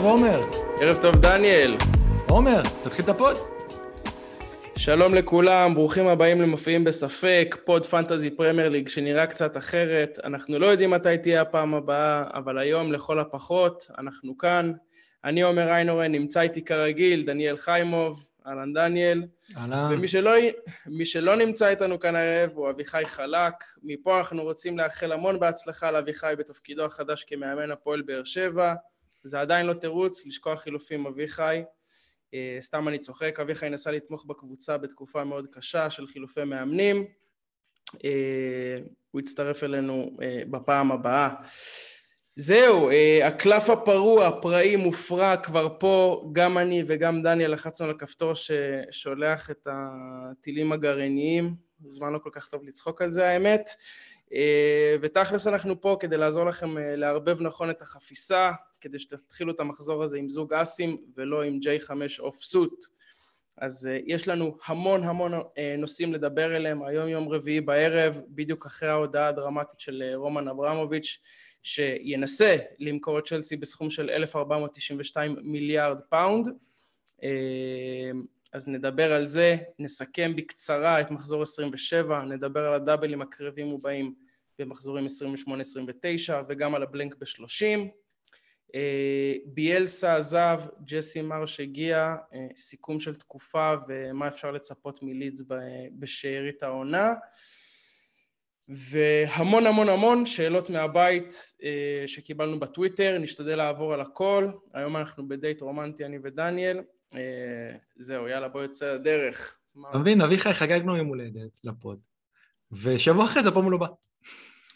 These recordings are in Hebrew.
טוב עומר. ערב טוב דניאל. עומר, תתחיל את ה pod. שלום לכולם, ברוכים הבאים למופיעים בספק, pod Fantasy Premier League שנראה קצת אחרת. אנחנו לא יודעים מתי תהיה הפעם הבאה, אבל היום לכל הפחות אנחנו כאן. אני עומר איינורן, נמצא איתי כרגיל, דניאל חיימוב, אהלן דניאל. אהלן. ומי שלא, שלא נמצא איתנו כאן הערב הוא אביחי חלק. מפה אנחנו רוצים לאחל המון בהצלחה לאביחי בתפקידו החדש כמאמן הפועל באר שבע. זה עדיין לא תירוץ, לשכוח חילופים אביחי. אה, סתם אני צוחק, אביחי נסע לתמוך בקבוצה בתקופה מאוד קשה של חילופי מאמנים. אה, הוא יצטרף אלינו אה, בפעם הבאה. זהו, הקלף הפרוע, הפראי, מופרע, כבר פה, גם אני וגם דניאל לחצנו על הכפתור ששולח את הטילים הגרעיניים, זמן לא כל כך טוב לצחוק על זה האמת, ותכלס אנחנו פה כדי לעזור לכם לערבב נכון את החפיסה, כדי שתתחילו את המחזור הזה עם זוג אסים ולא עם J5 off suit. אז uh, יש לנו המון המון נושאים לדבר אליהם, היום יום רביעי בערב, בדיוק אחרי ההודעה הדרמטית של רומן אברמוביץ', שינסה למכור את צ'לסי בסכום של 1,492 מיליארד פאונד. אז נדבר על זה, נסכם בקצרה את מחזור 27, נדבר על הדאבלים הקרבים ובאים במחזורים 28-29 וגם על הבלנק ב-30. אה, ביאלסה עזב, ג'סי מרש הגיע, אה, סיכום של תקופה ומה אפשר לצפות מלידס בשארית העונה. והמון המון המון שאלות מהבית אה, שקיבלנו בטוויטר, נשתדל לעבור על הכל. היום אנחנו בדייט רומנטי, אני ודניאל. זהו, יאללה, בוא יוצא לדרך. אתה מבין, אביחי חגגנו יום הולדת לפוד, ושבוע אחרי זה פעם הוא לא בא.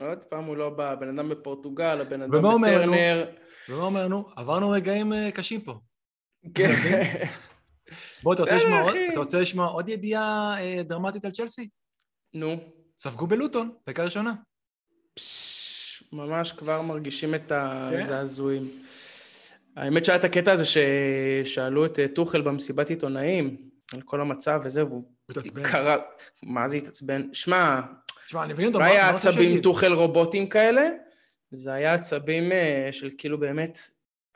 עוד פעם הוא לא בא, בן אדם בפורטוגל, הבן אדם בטרנר. ומה אומר לנו? עברנו רגעים אה, קשים פה. כן. בוא, אתה רוצה לשמוע עוד ידיעה אה, דרמטית על צ'לסי? נו. ספגו בלוטון, דקה ראשונה. ממש כבר מרגישים את כן. הזעזועים. האמת שהיה את הקטע הזה ששאלו את אה, טוחל במסיבת עיתונאים על כל המצב וזה, והוא התעצבן. מה זה התעצבן? שמע, שמע, אני מבין אותו, מה היה עצבים טוחל רובוטים כאלה? זה היה עצבים אה, של כאילו באמת,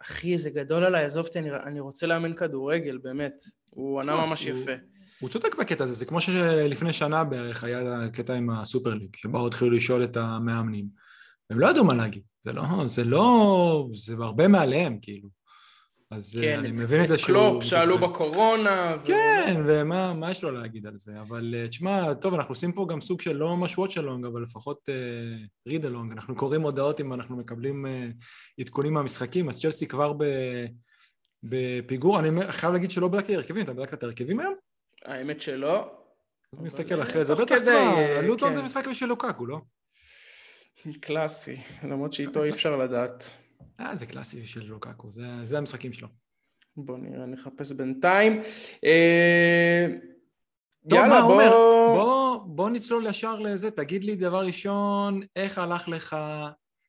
אחי, זה גדול עליי, עזוב אותי, אני, אני רוצה לאמן כדורגל, באמת. הוא ענה ממש הוא, יפה. הוא צודק בקטע הזה, זה כמו שלפני שנה בערך היה הקטע עם הסופר ליג, שבאו התחילו לשאול את המאמנים. הם לא ידעו מה להגיד, זה לא, זה לא, זה הרבה מעליהם, כאילו. אז כן, אני את, מבין את זה שהוא... קלופ שאלו בקורונה. כן, ו... ומה יש לו להגיד על זה? אבל אה, תשמע, טוב, אנחנו עושים פה גם סוג של לא ממש watch along, אבל לפחות read uh, along. אנחנו קוראים הודעות אם אנחנו מקבלים uh, עדכונים מהמשחקים, אז צ'לסי כבר ב... בפיגור. אני חייב להגיד שלא בדקתי הרכבים, אתה בדקת את ההרכבים היום? האמת שלא. אז נסתכל אחרי זה. בטח, תשמע, לוטון זה כן. משחק בשביל לוקקו, לא? קלאסי, למרות שאיתו אי אפשר לדעת. אה, זה קלאסי של לוקקו, זה, זה המשחקים שלו. בוא נראה, נחפש בינתיים. אה... טוב, יאללה, מה, בוא... אומר, בוא... בוא נצלול ישר לזה, תגיד לי דבר ראשון, איך הלך לך...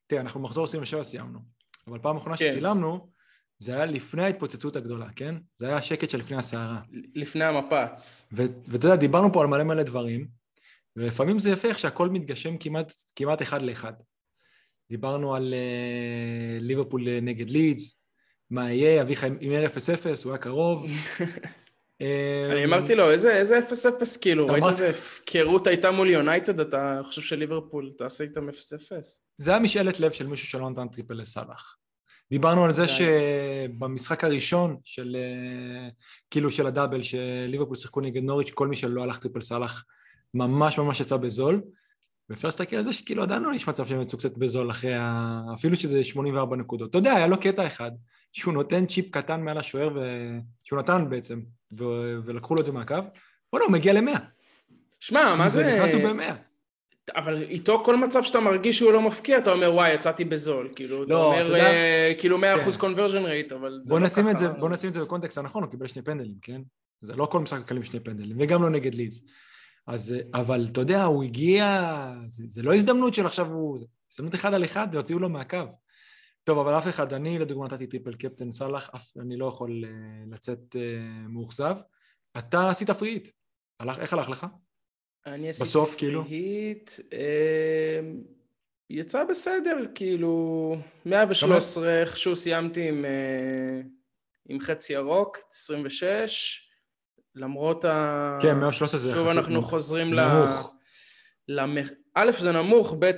תראה, אנחנו מחזור 27 סיימנו, אבל פעם אחרונה כן. שצילמנו, זה היה לפני ההתפוצצות הגדולה, כן? זה היה השקט שלפני הסערה. לפני המפץ. ואתה יודע, דיברנו פה על מלא מלא דברים, ולפעמים זה יפה איך שהכל מתגשם כמעט, כמעט אחד לאחד. דיברנו על uh, ליברפול אה, נגד לידס, מה יהיה, אביחי הימר 0-0, הוא היה קרוב. אני אמרתי לו, איזה 0-0 כאילו, ראית איזה הפקרות הייתה מול יונייטד, אתה חושב שליברפול תעשה איתם 0-0? זה היה משאלת לב של מישהו שלא נתן טריפל לסאלח. דיברנו על זה שבמשחק הראשון של, אה, כאילו של הדאבל, שליברפול שיחקו נגד נוריץ', כל מי שלא הלך טריפל סאלח ממש ממש יצא בזול. ואפשר להסתכל על זה שכאילו עדיין לא יש מצב שהם יצאו קצת בזול אחרי ה... אפילו שזה 84 נקודות. אתה יודע, היה לו קטע אחד, שהוא נותן צ'יפ קטן מעל השוער, ו... שהוא נתן בעצם, ו... ולקחו לו את זה מהקו, בוא'נה, הוא מגיע למאה. שמע, מה זה... נכנס הוא במאה. אבל איתו כל מצב שאתה מרגיש שהוא לא מבקיע, אתה אומר, וואי, יצאתי בזול. כאילו, לא, אתה אומר, אתה יודע... אה, כאילו 100% כן. conversion rate, אבל זה לא ככה. זה, בוא נשים את זה בקונטקסט הנכון, הוא קיבל שני פנדלים, כן? זה לא כל משחק הקלים שני פנדלים, וגם לא נגד לידס. אז, אבל אתה יודע, הוא הגיע, זה, זה לא הזדמנות של עכשיו הוא, הזדמנות אחד על אחד והוציאו לו מהקו. טוב, אבל אף אחד, אני לדוגמה נתתי טיפל קפטן סאלח, אני לא יכול uh, לצאת uh, מאוכזב. אתה עשית פריט, הלך, איך הלך לך? אני עשיתי בסוף, כאילו? פריט, כאילו? יצא בסדר, כאילו, 113, איכשהו סיימתי עם, אה, עם חצי ירוק, 26, למרות ה... כן, 113 זה שוב יחסית אנחנו נמוך. חוזרים ל... נמוך. למח... א', זה נמוך, ב',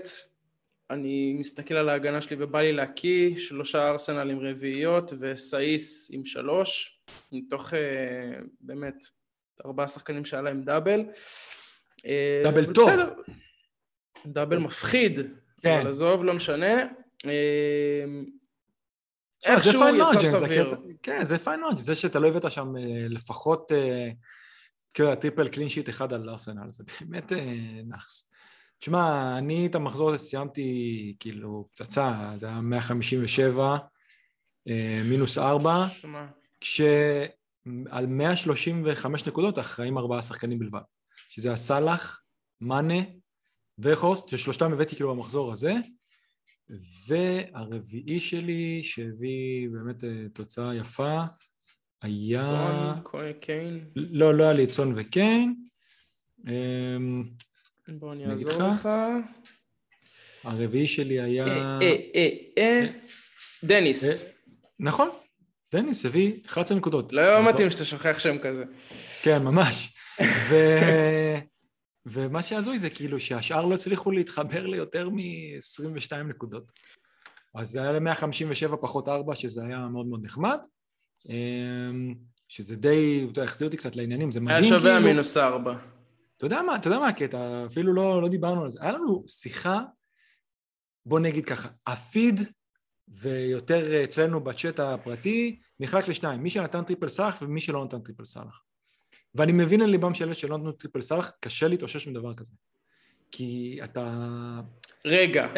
אני מסתכל על ההגנה שלי ובא לי להקיא, שלושה ארסנל עם רביעיות וסאיס עם שלוש, מתוך אה, באמת ארבעה שחקנים שהיה להם דאבל. אה, דאבל אבל טוב. בסדר. דאבל מפחיד, כן. אבל עזוב, לא משנה. אה, איכשהו יצא סביר. כן, זה פיין מרג'ן, זה שאתה לא הבאת שם אה, לפחות, כאילו, הטריפל קלין שיט אחד על ארסנל, זה באמת אה, נאחס. תשמע, אני את המחזור הזה סיימתי, כאילו, פצצה, זה היה 157, אה, מינוס 4, שמע, כשעל 135 נקודות אחראים ארבעה שחקנים בלבד, שזה הסאלח, מאנה וחוסט, ששלושתם הבאתי כאילו במחזור הזה, והרביעי שלי, שהביא באמת אה, תוצאה יפה, היה... סון, קיין, לא, לא היה לי את סון וקיין. אמ, בוא אני אעזור לך. הרביעי שלי היה... אה, אה, אה, אה, דניס. אה, נכון, דניס הביא 11 נקודות. לא מתאים שאתה שוכח שם כזה. כן, ממש. ומה שהזוי זה כאילו שהשאר לא הצליחו להתחבר ליותר מ-22 נקודות. אז זה היה ל-157 פחות 4, שזה היה מאוד מאוד נחמד. אמ, שזה די, אתה יודע, החזיר אותי קצת לעניינים, זה מדהים היה כאילו... שווה המינוס ארבע. אתה יודע מה, אתה יודע מה הקטע, אפילו לא, לא דיברנו על זה. היה לנו שיחה, בוא נגיד ככה, הפיד בטוויטר אצלנו בצ'אט הפרטי נחלק לשניים, מי שנתן טריפל סאלח ומי שלא נתן טריפל סאלח. ואני מבין לליבם של אלה שלא נתנו טריפל סאלח, קשה להתאושש מדבר כזה. כי אתה... רגע,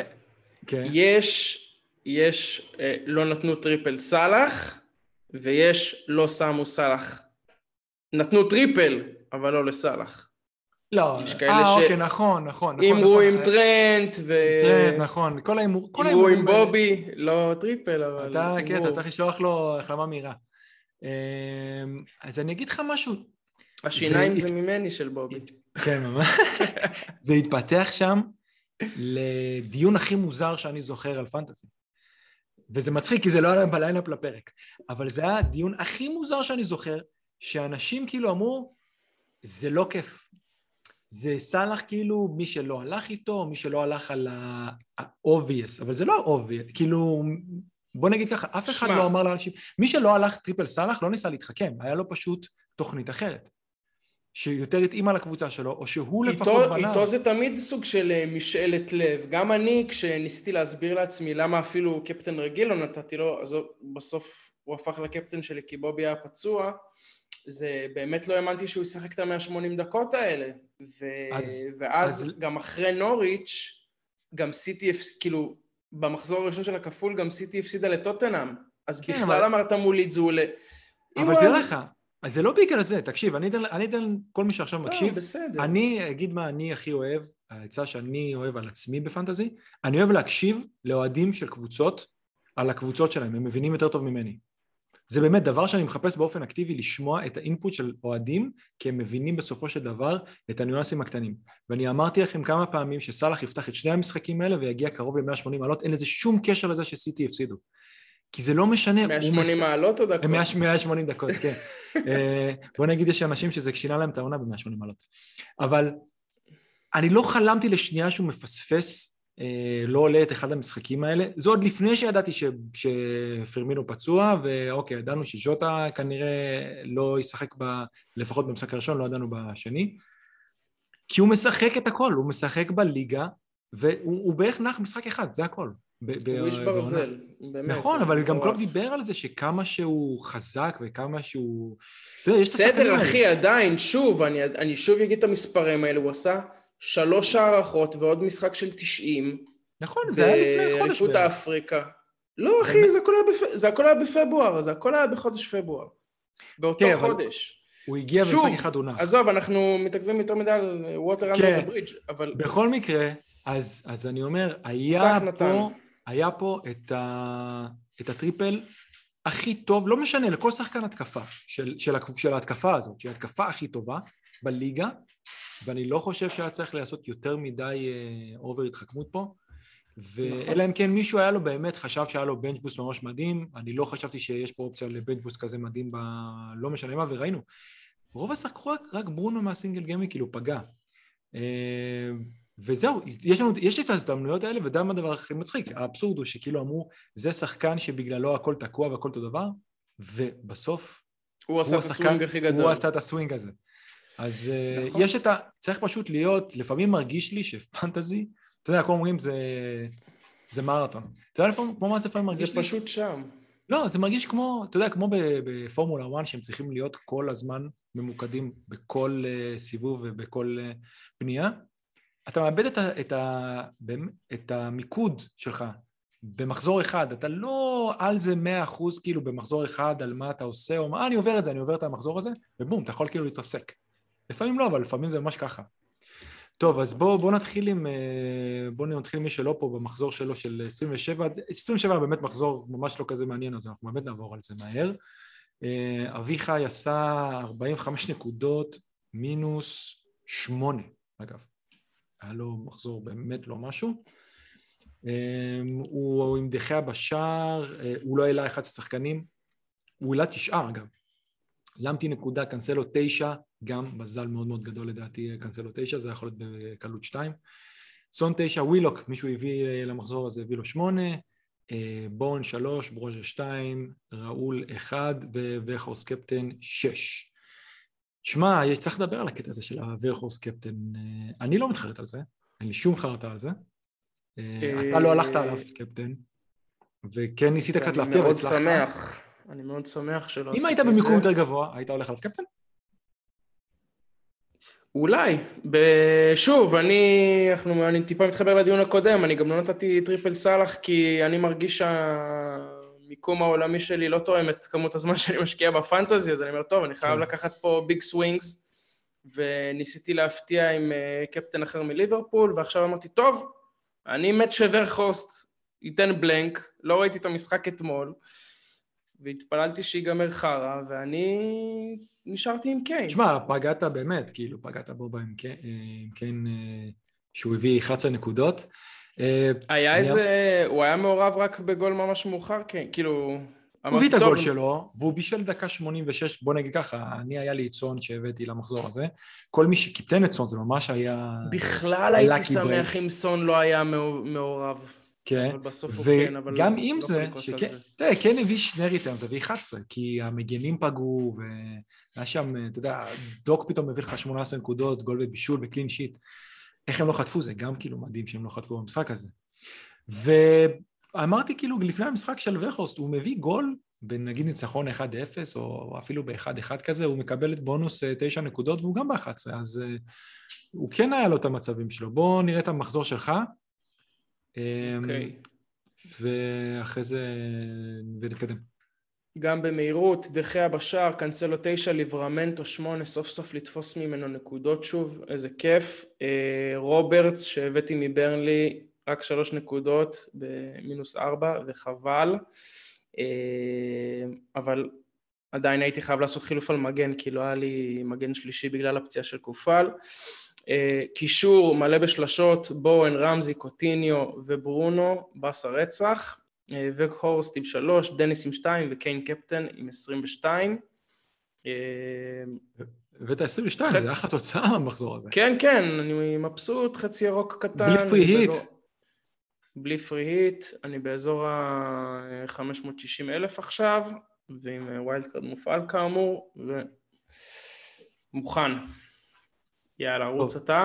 כן. יש, יש, אה, לא נתנו טריפל סאלח, ויש לא שמו סאלח. נתנו טריפל, אבל לא לסאלח. לא, יש כאלה אה, ש- אוקיי, נכון, נכון. נכון, הימרו נכון. עם טרנט, ו... טרנט, נכון, כל ההימור... כל הימרו עם ההימורים בובי, לא טריפל, אבל... אתה, כן. אתה צריך לשלוח לו החלמה מהירה. אמ, אז אני אגיד לך משהו, השיניים זה- זה ממני של בובי. כן, ממש. זה התפתח שם לדיון הכי מוזר שאני זוכר על פנטזי. וזה מצחיק, כי זה לא היה בליינאפ לפרק. אבל זה היה הדיון הכי מוזר שאני זוכר, שאנשים כאילו אמרו, זה לא כיף. זה סאלח כאילו מי שלא הלך איתו, מי שלא הלך על ה-obvious, אבל זה לא obvious, כאילו, בוא נגיד ככה, אף אחד שמע. לא אמר לאנשים, מי שלא הלך טריפל סאלח לא ניסה להתחכם, היה לו פשוט תוכנית אחרת. שיותר התאימה לקבוצה שלו, או שהוא לפחות איתו, בנה... איתו זה תמיד סוג של אה, משאלת לב. גם אני, כשניסיתי להסביר לעצמי למה אפילו קפטן רגיל לא נתתי לו, אז בסוף הוא הפך לקפטן שלי כי בובי היה פצוע, זה באמת לא האמנתי שהוא ישחק את ה-180 דקות האלה. ו... אז- ואז אז- גם אחרי נוריץ', גם סיטי, כאילו, במחזור הראשון של הכפול, גם סיטי הפסידה לטוטנאם. אז כן, בכלל אבל- אמרת מולי זולה. אבל תראה לך, אז זה לא בגלל זה, תקשיב, אני אתן, אני אתן כל מי שעכשיו לא, מקשיב, בסדר. אני אגיד מה אני הכי אוהב, העצה שאני אוהב על עצמי בפנטזי, אני אוהב להקשיב לאוהדים של קבוצות על הקבוצות שלהם, הם מבינים יותר טוב ממני. זה באמת דבר שאני מחפש באופן אקטיבי לשמוע את האינפוט של אוהדים, כי הם מבינים בסופו של דבר את הניואנסים הקטנים. ואני אמרתי לכם כמה פעמים שסאלח יפתח את שני המשחקים האלה ויגיע קרוב ל-180 מעלות, אין לזה שום קשר לזה שסיטי הפסידו. כי זה לא משנה, הוא 180 מס- מעלות או דקות? 180 דקות, כן. אה, בוא נגיד יש אנשים שזה שינה להם את העונה ב-180 מעלות. אבל אני לא חלמתי לשנייה שהוא מפספס, אה, לא עולה את אחד המשחקים האלה. זה עוד לפני שידעתי ש, שפרמינו פצוע, ואוקיי, ידענו שז'וטה כנראה לא ישחק ב, לפחות במשחק הראשון, לא ידענו בשני. כי הוא משחק את הכל, הוא משחק בליגה, והוא הוא בערך נח משחק אחד, זה הכל. הוא איש. ברזל, באמת. נכון, אבל גם. קלופ דיבר על זה שכמה שהוא חזק וכמה שהוא... בסדר. אחי, עדיין, שוב, אני, שוב אגיד את המספרים האלה, הוא עשה שלוש הערכות ועוד משחק של 90. נכון, זה היה לפני חודש באליפות. אפריקה. לא, אחי, זה הכל, היה בפברואר, זה הכל היה בחודש פברואר. באותו כן, חודש. הוא הגיע במשחק אחד הוא נח. עזוב, אנחנו מתעכבים יותר מדי על water כן. under bridge, אבל בכל מקרה, אז, אז אני אומר, היה פה, נתן. היה פה את, ה, את הטריפל הכי טוב, לא משנה, לכל שחקן התקפה של, של, הקב- של ההתקפה הזאת, שהיא ההתקפה הכי טובה בליגה, ואני לא חושב שהיה צריך לעשות יותר מדי over התחכמות פה. ואלא אם כן מישהו היה לו באמת, חשב שהיה לו bench boost ממש מדהים, אני לא חשבתי שיש פה אופציה ל bench boost כזה מדהים ב... לא משנה מה, וראינו. רוב השחקו רק, רק ברונו מה single game כאילו פגע. אה, וזהו, יש, לנו, יש את ההזדמנויות האלה, וזה הדבר הכי מצחיק, האבסורד הוא שכאילו אמרו, זה שחקן שבגללו הכל תקוע והכל אותו דבר, ובסוף הוא עשה את הסווינג הכי גדול. הוא עשה את הסווינג הזה. אז אה, נכון. יש את ה... צריך פשוט להיות, לפעמים מרגיש לי שפנטזי, אתה יודע, כולם אומרים זה, זה מרתון. אתה יודע לפעמים, כמו מה זה לפעמים מרגיש לי? זה פשוט שם. לא, זה מרגיש כמו, אתה יודע, כמו בפורמולה 1, שהם צריכים להיות כל הזמן ממוקדים בכל uh, סיבוב ובכל uh, פנייה. אתה מאבד את, ה, את, ה, את המיקוד שלך במחזור אחד, אתה לא על זה מאה אחוז כאילו במחזור אחד על מה אתה עושה, או מה, אני עובר את זה, אני עובר את המחזור הזה, ובום, אתה יכול כאילו להתרסק. לפעמים לא, אבל לפעמים זה ממש ככה. טוב, אז בואו בוא נתחיל עם, אה, בואו נתחיל עם מי שלא פה במחזור שלו של 27, 27 באמת מחזור ממש לא כזה מעניין, אז אנחנו באמת נעבור על זה מהר. אה, אביחי עשה 45 נקודות מינוס 8, אגב. היה לו מחזור באמת לא משהו. אה, הוא עם דחיה בשער, הוא לא העלה 11 שחקנים, הוא העלה תשעה אגב. למתי נקודה, קנסלו תשע, גם מזל מאוד מאוד גדול לדעתי קנסלו תשע, זה יכול להיות בקלות שתיים. סון תשע, ווילוק, מישהו הביא אה, למחזור הזה, הביא לו שמונה, אה, בון שלוש, ברוז'ה שתיים, ראול אחד וורחוס קפטן שש. שמע, צריך לדבר על הקטע הזה של הוורחוס קפטן. אה, אני לא מתחרט על זה, אין לי שום חרטה על זה. אתה לא הלכת עליו, קפטן, וכן ניסית קצת להפתיע והצלחת. אני מאוד שמח. אני מאוד שמח שלא. אם היית במיקום יותר גבוה, היית הולך על קפטן? אולי. שוב, אני, אנחנו, אני טיפה מתחבר לדיון הקודם, אני גם לא נתתי triple סאלח כי אני מרגיש שהמיקום העולמי שלי לא תואם את כמות הזמן שאני משקיע בפנטזי, אז אני אומר, טוב, אני חייב כן. לקחת פה big swings, וניסיתי להפתיע עם אה, קפטן אחר מליברפול, ועכשיו אמרתי, טוב, אני מת שוורחוסט ייתן בלנק, לא ראיתי את המשחק אתמול, והתפללתי שיגמר חרא, ואני נשארתי עם קיין. תשמע, פגעת באמת, כאילו, פגעת בו עם קיין, קיין אה, שהוא הביא 11 נקודות. אה, היה איזה, הוא היה מעורב רק בגול ממש מאוחר, כן, כאילו... הוא הביא את הגול שלו, והוא בישל דקה 86, בוא נגיד ככה, אני היה לי סון שהבאתי למחזור הזה. כל מי שקיפטן את סון זה ממש היה... בכלל הייתי שמח אם סון לא היה מעורב. כן, כן, וגם עם לא זה, שכן, תראה, כן הביא שני returns, הביא 11, כי המגנים פגעו, והיה שם, אתה יודע, דוק פתאום מביא לך 18 נקודות, גול ובישול ו clean sheet. איך הם לא חטפו זה? גם כאילו מדהים שהם לא חטפו במשחק הזה. ואמרתי כאילו לפני המשחק של וחהורסט, הוא מביא גול בנגיד ניצחון 1-0, או אפילו ב-1-1 כזה, הוא מקבל את בונוס 9 אה, נקודות והוא גם ב-11, אז uh, הוא כן היה לו את המצבים שלו. בואו נראה את המחזור שלך. אוקיי. ואחרי זה ונתקדם. גם במהירות, דחיה בשער, קנסלו תשע, ליברמנטו שמונה, סוף סוף לתפוס ממנו נקודות שוב, איזה כיף. אה, רוברטס שהבאתי מברנלי רק שלוש נקודות במינוס ארבע, וחבל. אה, אבל עדיין הייתי חייב לעשות חילוף על מגן, כי לא היה לי מגן שלישי בגלל הפציעה של קופל. אה, קישור מלא בשלשות, בואן, רמזי, קוטיניו וברונו, באס הרצח, וקהורסט עם שלוש, דניס עם שתיים וקיין קפטן עם עשרים ושתיים. הבאת 22, זה אחלה תוצאה במחזור הזה. כן, כן, אני מבסוט, חצי ירוק קטן. בלי פרי היט. בלי free hit, אני באזור ה-560 אלף עכשיו, ועם wildcard מופעל כאמור, ומוכן. יאללה, רוץ אתה.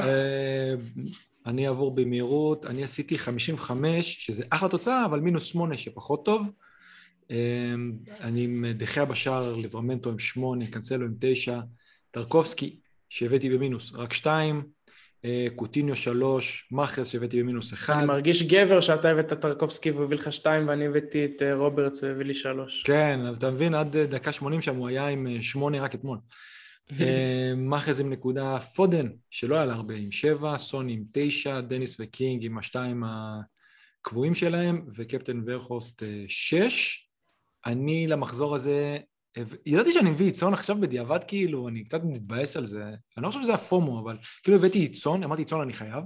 אה, אני אעבור במהירות, אני עשיתי 55, שזה אחלה תוצאה, אבל מינוס 8 שפחות טוב. אה, אני עם דחיה בשער, ליברמנטו עם 8, קנסלו עם 9, טרקובסקי שהבאתי במינוס רק 2, אה, קוטיניו 3, מאחרס שהבאתי במינוס 1. אני מרגיש גבר שאתה הבאת טרקובסקי והוא הביא לך 2 ואני הבאתי את רוברטס והביא לי 3. כן, אתה מבין, עד דקה 80 שם הוא היה עם 8 רק אתמול. אה, מאחרס עם נקודה, פודן, שלא היה לה הרבה, עם שבע, סוני עם תשע, דניס וקינג עם השתיים הקבועים שלהם, וקפטן וחהורסט אה, שש. אני למחזור הזה, ידעתי שאני מביא צאן עכשיו בדיעבד, כאילו, אני קצת מתבאס על זה. אני לא חושב שזה הפומו, אבל כאילו הבאתי צאן, אמרתי צאן אני חייב.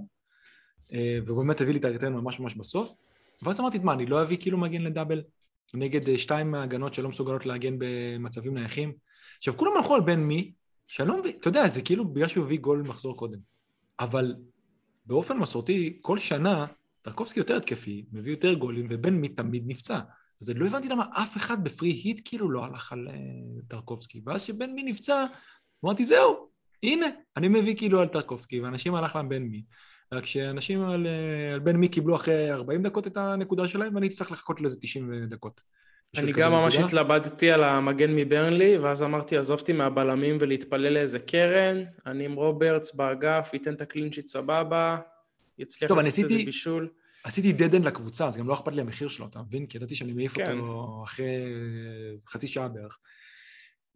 אה, ובאמת הביא לי את הריטרן ממש ממש בסוף, ואז אמרתי, מה, אני לא אביא כאילו מגן לדאבל נגד שתיים מההגנות שלא מסוגלות להגן במצבים נייחים? עכשיו, כולם הלכו על בן מי, שאני לא מבין, אתה יודע, זה כאילו בגלל שהוא הביא גול מחזור קודם. אבל באופן מסורתי, כל שנה, טרקובסקי יותר התקפי, מביא יותר גולים, ובן מי תמיד נפצע. אז לא הבנתי למה אף אחד בפרי היט כאילו לא הלך על uh, טרקובסקי. ואז כשבן מי נפצע, אמרתי, זהו, הנה, אני מביא כאילו על טרקובסקי, ואנשים הלך להם בן מי. רק שאנשים על, אה, על בן מי קיבלו אחרי 40 דקות את הנקודה שלהם, ואני אצטרך לחכות לזה 90 דקות. אני גם ממש התלבטתי על המגן מברנלי, ואז אמרתי, עזוב אותי מהבלמים ולהתפלל לאיזה קרן, אני עם רוברטס באגף, ייתן את ה clean sheet סבבה, יצליח לתת איזה בישול. עשיתי dead end לקבוצה, אז גם לא אכפת לי המחיר שלו, אתה מבין? כי ידעתי שאני מעיף כן. אותו אחרי חצי שעה בערך.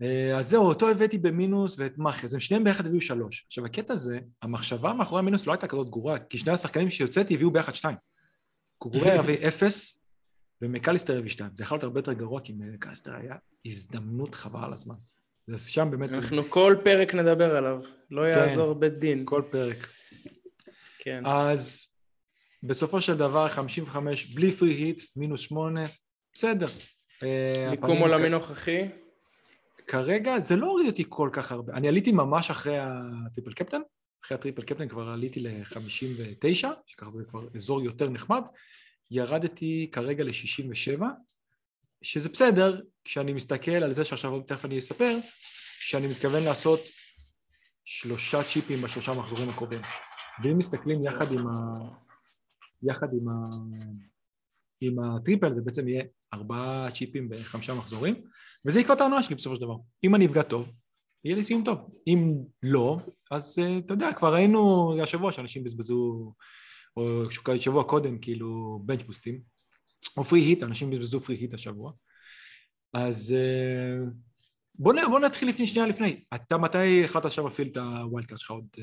אה, אז זהו, אותו הבאתי במינוס ואת מאחי, אז הם שניהם ביחד הביאו שלוש. עכשיו, הקטע הזה, המחשבה מאחורי המינוס לא הייתה כזאת גרועה, כי שני השחקנים שיוצאתי הביאו ביחד שתיים. קוגורי הביא אפס, ומקליסטר הביא שתיים. זה יכול להיות הרבה יותר גרוע, כי מקליסטר היה הזדמנות חבל על הזמן. זה שם באמת... אנחנו כל פרק נדבר עליו, לא כן, יעזור בית דין. כל פרק. כן. אז בסופו של דבר 55 בלי פרי היט, מינוס 8, בסדר. אה, מיקום עולמי נוכחי? כרגע זה לא הוריד אותי כל כך הרבה. אני עליתי ממש אחרי הטריפל קפטן, אחרי הטריפל קפטן כבר עליתי ל-59, שככה זה כבר אזור יותר נחמד. ירדתי כרגע ל-67, שזה בסדר, כשאני מסתכל על זה שעכשיו תכף אני אספר, שאני מתכוון לעשות שלושה צ'יפים בשלושה מחזורים הקרובים. ואם מסתכלים יחד עם, ה... יחד עם, ה... עם ה triple, זה בעצם יהיה ארבעה צ'יפים בחמישה מחזורים, וזה יקבע את העונה שלי בסופו של דבר. אם אני אפגע טוב, יהיה לי סיום טוב. אם לא, אז אה, אתה יודע, כבר ראינו השבוע שאנשים בזבזו, או שבוע קודם, כאילו, bench boost ים, או free hit, אנשים בזבזו free hit השבוע. אז אה, בוא, בוא נתחיל לפני שנייה לפני. אתה מתי החלטת עכשיו להפעיל את ה wildcard שלך עוד... אה,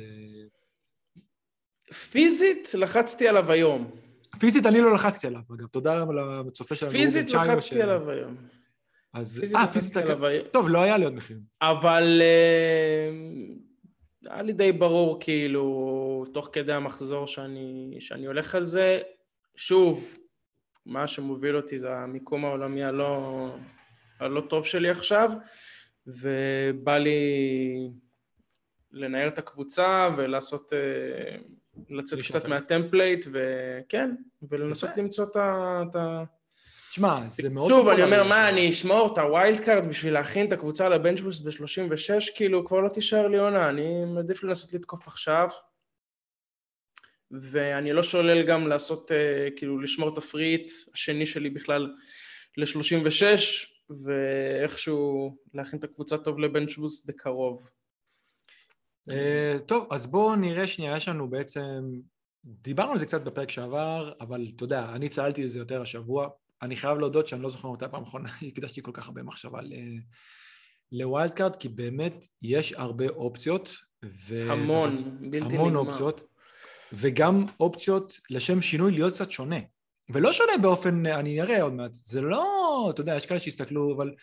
פיזית לחצתי עליו היום. פיזית אני לא לחצתי עליו, אגב, תודה לצופה שלנו. פיזית לחצתי עליו היום. אז, אה, פיזית, טוב, לא היה לי עוד מחיר. אבל אה, היה לי די ברור, כאילו, תוך כדי המחזור שאני, שאני הולך על זה. שוב, מה שמוביל אותי זה המיקום העולמי הלא, הלא טוב שלי עכשיו, ובא לי לנער את הקבוצה ולעשות... אה, לצאת קצת מה template, וכן, ולנסות למצוא את ה... תשמע, זה מאוד... שוב, אני אומר, מה, אני אשמור את ה wildcard בשביל להכין את הקבוצה ל bench boost ב-36, כאילו, כבר לא תישאר לי עונה, אני מעדיף לנסות לתקוף עכשיו, ואני לא שולל גם לעשות, אה, כאילו, לשמור את ה free hit השני שלי בכלל ל-36, ואיכשהו להכין את הקבוצה טוב ל bench boost בקרוב. אה, טוב, אז בואו נראה שנייה, יש לנו בעצם, דיברנו על זה קצת בפרק שעבר, אבל אתה יודע, אני צללתי לזה יותר השבוע. אני חייב להודות שאני לא זוכר מתי פעם אחרונה הקדשתי כל כך הרבה מחשבה ל wildcard, כי באמת יש הרבה אופציות. ו... המון, בלתי נגמר. המון אופציות, וגם אופציות לשם שינוי להיות קצת שונה. ולא שונה באופן, אני אראה עוד מעט, זה לא, אתה יודע, יש כאלה שיסתכלו, אבל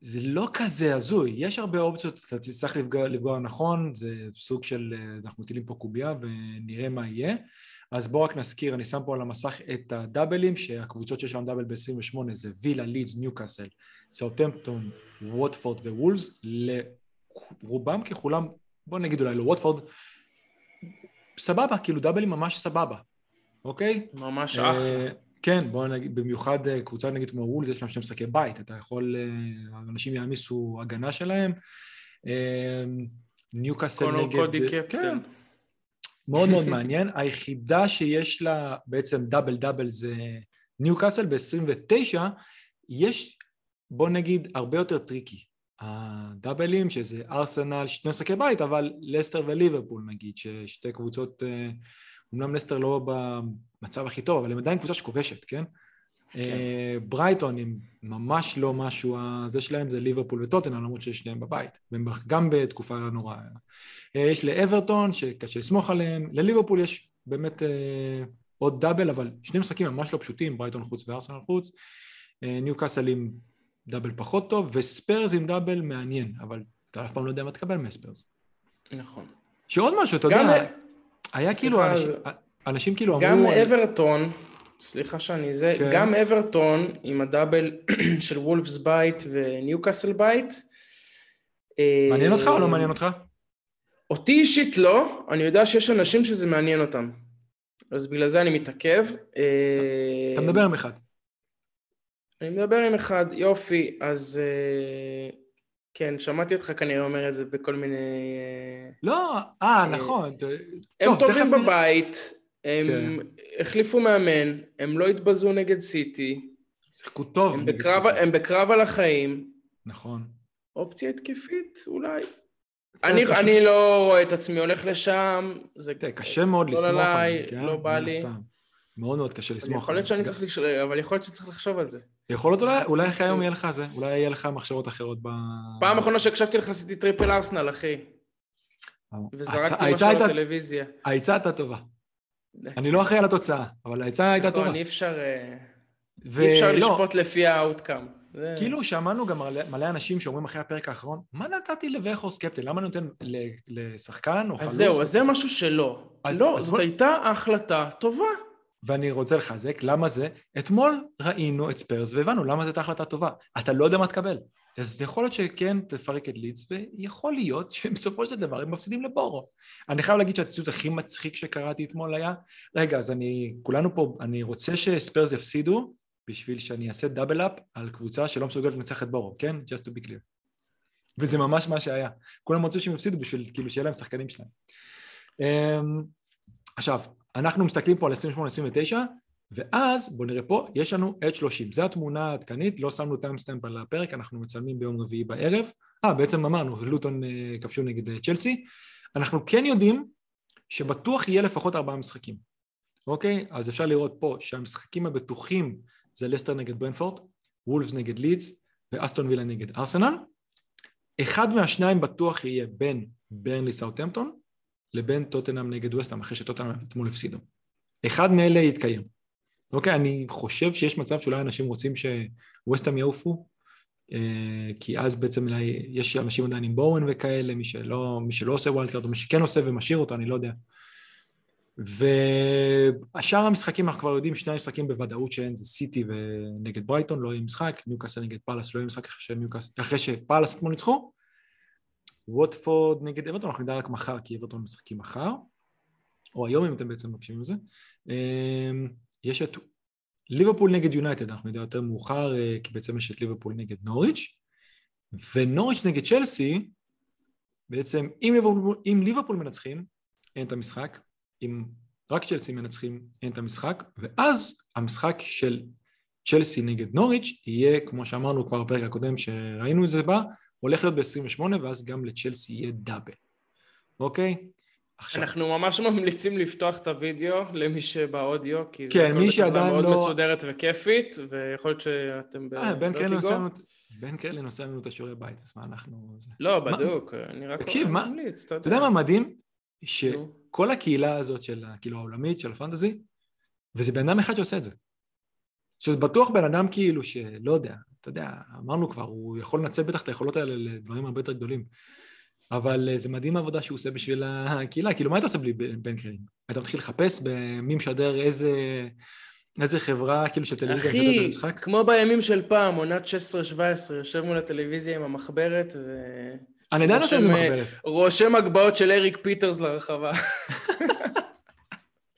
זה לא כזה הזוי, יש הרבה אופציות, אתה צריך לפגוע, לפגוע נכון, זה סוג של, אנחנו מטילים פה קובייה ונראה מה יהיה. אז בואו רק נזכיר, אני שם פה על המסך את הדאבלים, שהקבוצות שיש להם דאבל ב-28 זה וילה, לידס, ניוקאסל, סאוטמפטון, ווטפורד ווולס, לרובם ככולם, בואו נגיד אולי לווטפורד, סבבה, כאילו דאבלים ממש סבבה, אוקיי? ממש אה, אחלה. כן, בוא נגיד, במיוחד אה, קבוצה נגיד כמו וולבס, יש להם שני משחקי בית, אתה יכול, אה, אנשים יעמיסו הגנה שלהם. ניוקאסל נגד... קודי קפטן. כן, מאוד מאוד מעניין. היחידה שיש לה בעצם דאבל דאבל זה ניוקאסל ב-29, יש, בוא נגיד, הרבה יותר טריקי. הדאבלים, שזה ארסנל, שני משחקי בית, אבל לסטר וליברפול נגיד, ששתי קבוצות, אומנם לסטר לא במצב הכי טוב, אבל הם עדיין קבוצה שכובשת, כן? כן. אה, ברייטון הם ממש לא משהו, זה שלהם זה ליברפול וטוטנהאם, למרות שיש שניהם בבית, גם בתקופה נוראה. אה, יש לאברטון שקשה לסמוך עליהם, לליברפול יש באמת אה, עוד דאבל, אבל שני משחקים ממש לא פשוטים, ברייטון חוץ וארסנל חוץ, ניוקאסל עם דאבל פחות טוב, וספיירס עם דאבל מעניין, אבל אתה אף פעם לא יודע מה תקבל מספיירס. נכון. שעוד משהו, אתה יודע, היה כאילו... אנשים כאילו גם אמרו... על- אברטון, סליחה שאני זה, כן. גם אברטון עם הדאבל של וולבס בית וניוקאסל בית. אה, מעניין אותך או לא מעניין אותך? אותי אישית לא, אני יודע שיש אנשים שזה מעניין אותם. אז בגלל זה אני מתעכב. אה, אתה מדבר עם אחד. אני מדבר עם אחד, יופי, אז אה, כן, שמעתי אותך כנראה אומר את זה בכל מיני... לא, אה, נכון. הם טוב, טובים. בבית, הם כן. החליפו מאמן, הם לא התבזו נגד סיטי, שיחקו טוב. הם נגד בקרב, סיטי. הם בקרב על החיים, נכון. אופציה התקפית אולי. כן, אני, פשוט- אני לא רואה את עצמי הולך לשם, זה תראה, קשה מאוד לא לסמוך עליי, עליהם, כן? לא בא לי. הסתם. מאוד מאוד קשה לסמוך. יכול להיות שאני. צריך, לש... אבל יכול להיות שצריך לחשוב על זה. יכול להיות אולי, אולי אחרי היום יהיה לך זה, אולי יהיה לך מחשבות אחרות ב... פעם אחרונה שהקשבתי לך עשיתי triple ארסנל, אחי, וזרקתי העצה משהו לטלוויזיה. העצה הייתה טובה. אני לא אחראי על התוצאה, אבל העצה הייתה טובה. נכון, אי אפשר, אה, אי אפשר לשפוט לפי ה outcome. זה- כאילו שמענו גם מלא, מלא אנשים שאומרים אחרי הפרק האחרון, מה נתתי לווכורסט קפטן? למה אני נותן לשחקן או חלוץ? אז זהו, אז זה משהו שלא. אז- לא, אז זאת בוא- הייתה החלטה טובה. ואני רוצה לחזק, למה זה? אתמול ראינו את ספרס והבנו למה זו הייתה החלטה טובה. אתה לא יודע מה תקבל. אז יכול להיות שכן תפרק את לידס, ויכול להיות שבסופו של דבר הם מפסידים לבורו. אני חייב להגיד שהציוץ הכי מצחיק שקראתי אתמול היה, רגע, אז אני, כולנו פה, אני רוצה שספרס יפסידו, בשביל שאני אעשה double up על קבוצה שלא מסוגלת לנצח את בורו, כן? Just to be clear. וזה ממש מה שהיה. כולם רצו שהם יפסידו בשביל, כאילו, שיהיה להם שחקנים שלהם. אמ, עכשיו, אנחנו מסתכלים פה על 28-29, ואז, בואו נראה פה, יש לנו את 30. זו התמונה העדכנית, לא שמנו timestamp על הפרק, אנחנו מצלמים ביום רביעי בערב. אה, בעצם אמרנו, לוטון אה, כבשו נגד אה, צ'לסי. אנחנו כן יודעים שבטוח יהיה לפחות ארבעה משחקים, אוקיי? אז אפשר לראות פה שהמשחקים הבטוחים זה לסטר נגד ברנפורט, וולפס נגד לידס ואסטון וילה נגד ארסנל. אחד מהשניים בטוח יהיה בין ברנלי סאוטהמפטון לבין טוטנאם נגד וסטאם, אחרי שטוטנאם אתמול הפסידו. אחד מאלה יתקיים. אוקיי, אני חושב שיש מצב שאולי אנשים רוצים שווסטאם יעופו, אה, כי אז בעצם אולי יש אנשים עדיין עם בואן וכאלה, מי שלא, מי שלא עושה wildcard, או מי שכן עושה ומשאיר אותו, אני לא יודע. והשאר המשחקים אנחנו כבר יודעים, שני המשחקים בוודאות שאין, זה סיטי ונגד ברייטון, לא יהיה משחק, ניוקאסל נגד פאלאס, לא יהיה משחק אחרי, שפאלאס אתמול ניצחו, ווטפורד נגד אברטון, אנחנו נדע רק מחר, כי אברטון משחקים מחר, או היום אם אתם בעצם מקשיבים לזה. יש את ליברפול נגד יונייטד, אנחנו נדע יותר מאוחר, אה, כי בעצם יש את ליברפול נגד נוריץ', ונוריץ' נגד צ'לסי, בעצם אם ליברפול, אם ליברפול מנצחים, אין את המשחק, אם רק צ'לסי מנצחים, אין את המשחק, ואז המשחק של צ'לסי נגד נוריץ' יהיה, כמו שאמרנו כבר בפרק הקודם שראינו את זה בה, הולך להיות ב-28 ואז גם לצ'לסי יהיה דאבל, אוקיי? עכשיו, אנחנו ממש ממליצים לפתוח את הוידאו למי שבאודיו, כי זה כן, מי שעדיין מאוד לא- מסודרת וכיפית, ויכול להיות שאתם אה, עושה בוורטיגו. לנו, את- בן קרלין עושה לנו את השיעורי בית, אז מה אנחנו... לא, מה- בדוק, אני רק תקשיב, מה- ממליץ, אתה אתה יודע מה מדהים? שכל הקהילה הזאת של, כאילו, העולמית, של הפנטזי, וזה בן אדם אחד שעושה את זה. שזה בטוח בן אדם כאילו שלא יודע, אתה יודע, אמרנו כבר, הוא יכול לנצל בטח את היכולות האלה לדברים הרבה יותר גדולים. אבל אה, זה מדהים העבודה שהוא עושה בשביל הקהילה, כאילו מה היית עושה בלי בן קרלין? היית מתחיל לחפש במי משדר איזה, איזה חברה כאילו של טלוויזיה אחי? כמו בימים של פעם, עונת 16-17, יושב מול הטלוויזיה עם המחברת אני עדיין עושה את זה רושם, מחברת. ורושם הגבהות של אריק פיטרס לרחבה.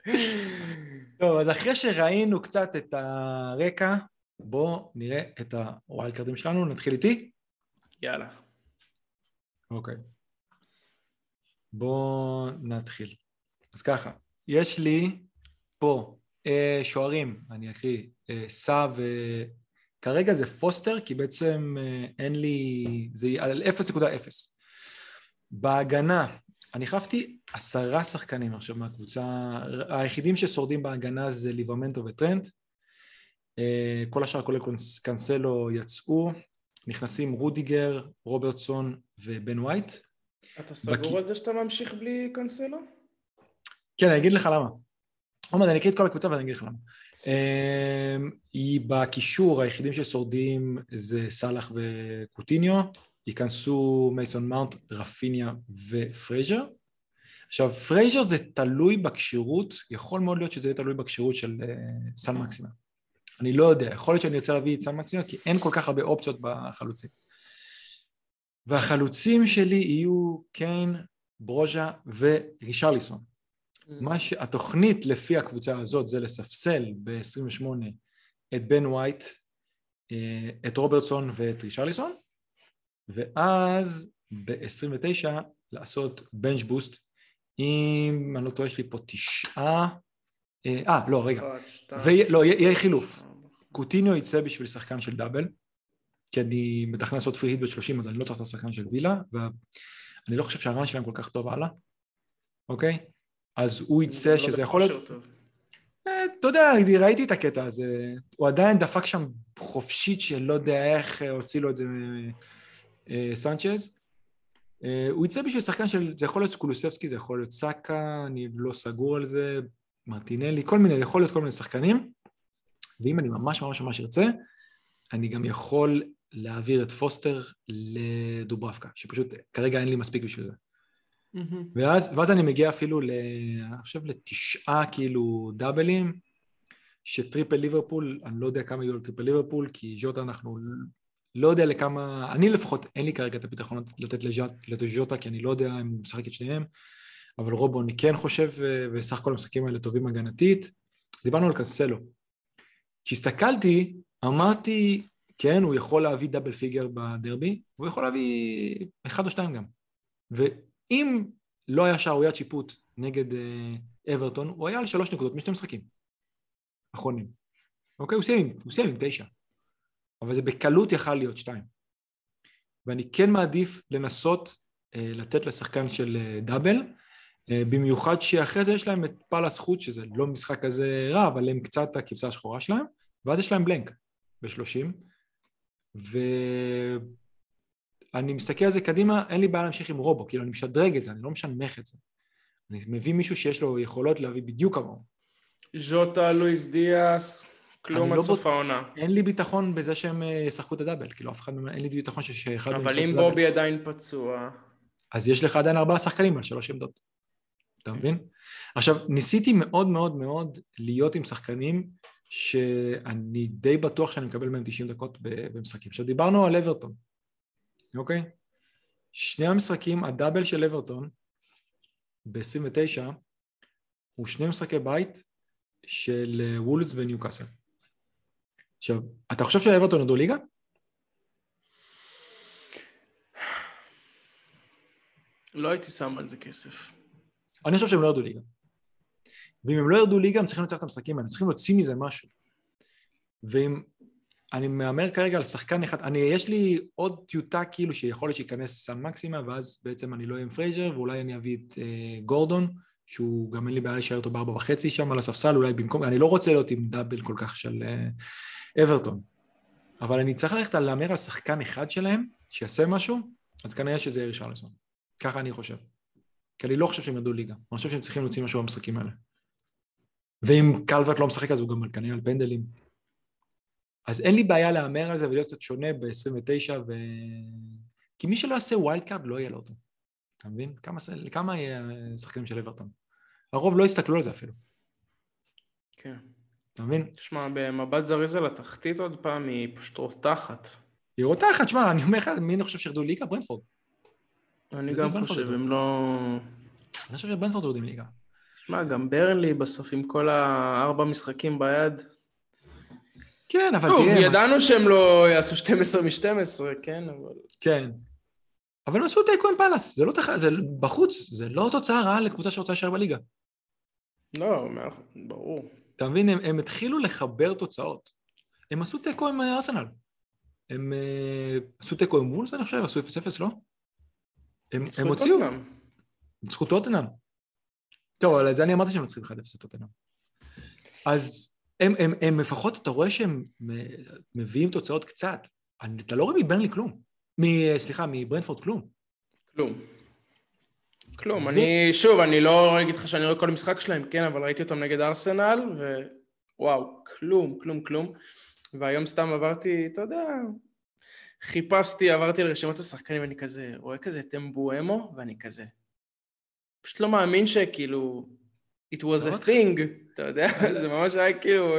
טוב, אז אחרי שראינו קצת את הרקע, בואו נראה את ה wild שלנו, נתחיל איתי? יאללה. אוקיי. בואו נתחיל. אז ככה, יש לי פה אה, שוערים, אני אקריא, אה, סא ו... כרגע זה פוסטר, כי בעצם אה, אין לי... זה על 0.0. בהגנה, אני החלפתי עשרה שחקנים עכשיו מהקבוצה, היחידים ששורדים בהגנה זה ליברמנטו וטרנט, אה, כל השאר כולל קאנסלו יצאו, נכנסים רודיגר, רוברטסון ובן ווייט. אתה סגור בקי- על זה שאתה ממשיך בלי קאנסלו? כן, אני אגיד לך למה. עומד, אני אקריא את כל הקבוצה ואני אגיד לך למה. אמ, היא בקישור, היחידים ששורדים זה סאלח וקוטיניו, ייכנסו מייסון מאונט, רפיניה ופרייזר. עכשיו, פרייזר זה תלוי בכשירות, יכול מאוד להיות שזה יהיה תלוי בכשירות של uh, סן מקסימה. אני לא יודע, יכול להיות שאני ארצה להביא את סן מקסימה, כי אין כל כך הרבה אופציות בחלוצים. והחלוצים שלי יהיו קיין, ברוז'ה ורישרליסון. Mm. מה שהתוכנית לפי הקבוצה הזאת זה לספסל ב-28 את בן ווייט, אה, את רוברטסון ואת רישרליסון, ואז ב-29 לעשות בנץ' בוסט אם אני לא טועה יש לי פה תשעה אה, אה לא רגע. לא יהיה חילוף. קוטיניו יצא בשביל שחקן של דאבל כי אני מתכנן לעשות פרי היט ב-30 אז אני לא צריך את השחקן של וילה ואני לא חושב שהרן שלהם כל כך טוב הלאה אוקיי? אז הוא יצא לא שזה יכול להיות... אה, אתה יודע, ראיתי את הקטע הזה, הוא עדיין דפק שם חופשית שלא יודע איך הוציא לו את זה אה, סנצ'ז. אה, הוא יצא בשביל שחקן של, זה יכול להיות סקולוסבסקי, זה יכול להיות סאקה, אני לא סגור על זה, מרטינלי, כל מיני, יכול להיות כל מיני שחקנים, ואם אני ממש ממש ממש ארצה, אני גם יכול להעביר את פוסטר לדוברבקה, שפשוט כרגע אין לי מספיק בשביל זה. Mm-hmm. ואז, ואז אני מגיע אפילו, ל, אני חושב לתשעה כאילו דאבלים, ש triple ליברפול, אני לא יודע כמה יהיו ל triple ליברפול, כי ז'וטה אנחנו לא יודע לכמה, אני לפחות אין לי כרגע את הביטחון לתת לז'וטה, כי אני לא יודע אם הוא משחק את שניהם, אבל רובו אני כן חושב, וסך הכל המשחקים האלה טובים הגנתית. דיברנו על קנסלו. כשהסתכלתי, אמרתי, כן, הוא יכול להביא double figure בדרבי, הוא יכול להביא אחד או שתיים גם. ואם לא היה שערוריית שיפוט נגד אה, אברטון, הוא היה על שלוש נקודות משני משחקים אחרונים. אוקיי? הוא סיים, הוא סיים עם תשע. אבל זה בקלות יכל להיות שתיים. ואני כן מעדיף לנסות אה, לתת לשחקן של אה, דאבל, אה, במיוחד שאחרי זה יש להם את פאלאס חוץ, שזה לא משחק כזה רע, אבל הם קצת הכבשה השחורה שלהם, ואז יש להם בלנק ב-30, ואני מסתכל על זה קדימה, אין לי בעיה להמשיך עם רובו, כאילו אני משדרג את זה, אני לא משנמך את זה. אני מביא מישהו שיש לו יכולות להביא בדיוק כמוהו. ז'וטה, לואיס דיאס, כלום עד לא סוף העונה. אין לי ביטחון בזה שהם אה, ישחקו את הדאבל, כאילו אף אחד, אין לי ביטחון שאחד מהם אבל אם בובי עדיין פצוע... אז יש לך עדיין ארבעה שחקנים על שלוש עמדות. אתה מבין? עכשיו, ניסיתי מאוד מאוד מאוד להיות עם שחקנים שאני די בטוח שאני מקבל מהם 90 דקות במשחקים. עכשיו, דיברנו על אברטון, אוקיי? שני המשחקים, הדאבל של אברטון ב-29 הוא שני משחקי בית של אה, וולס וניוקאסל. עכשיו, אתה חושב שאברטון ירדו ליגה? לא הייתי שם על זה כסף. אני חושב שהם לא ירדו ליגה. ואם הם לא ירדו ליגה, הם צריכים לנצח את המשחקים האלה, צריכים להוציא מזה משהו. ואם... אני מהמר כרגע על שחקן אחד, אני, יש לי עוד טיוטה כאילו שיכול להיות שייכנס סן מקסימה, ואז בעצם אני לא אהיה עם פרייזר, ואולי אני אביא את אה, גורדון, שהוא גם אין לי בעיה להישאר אותו בארבע וחצי שם על הספסל, אולי במקום, אני לא רוצה להיות עם double כל כך של... אה, אברטון. אבל אני צריך ללכת להמר על שחקן אחד שלהם, שיעשה משהו, אז כנראה שזה יהיה רישרלסון. ככה אני חושב. כי אני לא חושב שהם ירדו ליגה. אני חושב שהם צריכים להוציא משהו במשחקים האלה. ואם קלוורט לא משחק אז הוא גם כנראה על פנדלים. אז אין לי בעיה להמר על זה ולהיות קצת שונה ב-29 ו... כי מי שלא יעשה wild card לא יהיה לו אותו. אתה מבין? כמה, כמה יהיה שחקנים של אברטון? הרוב לא יסתכלו על זה אפילו. כן. אתה מבין? תשמע, במבט זריז על התחתית עוד פעם, היא פשוט רותחת. היא רותחת, שמע, אני אומר לך, מי אני חושב שירדו ליגה? ברנפורד. אני גם חושב, הם לא... אני חושב שברנפורד יורדים ליגה. שמע, גם ברנלי בסוף עם כל הארבע משחקים ביד. כן, אבל טוב, תראה... טוב, ידענו שהם לא יעשו 12 מ-12, כן, אבל... כן. אבל הם עשו תיקו עם פאלאס, זה לא תח... זה בחוץ, זה לא תוצאה רעה לקבוצה שרוצה להישאר בליגה. לא, ברור. אתה מבין? הם, הם התחילו לחבר תוצאות. הם עשו תיקו עם אה, ארסנל. הם uh, עשו תיקו עם וולס, אני חושב, עשו 0-0, לא? הם, הם הוציאו. זכות טוטנאם. טוב, על זה אני אמרתי שהם מנצחים 1-0 את טוטנאם. אז הם, הם, הם לפחות, אתה רואה שהם מביאים תוצאות קצת. אתה לא רואה מברנלי כלום. מ, סליחה, מברנפורד כלום. כלום. כלום, זה... אני, שוב, אני לא אגיד לך שאני רואה כל משחק שלהם, כן, אבל ראיתי אותם נגד ארסנל, ווואו, כלום, כלום, כלום. והיום סתם עברתי, אתה יודע, חיפשתי, עברתי לרשימת השחקנים, ואני כזה, רואה כזה מבואמו, ואני כזה, פשוט לא מאמין שכאילו, it was a thing, אתה יודע, זה ממש היה כאילו,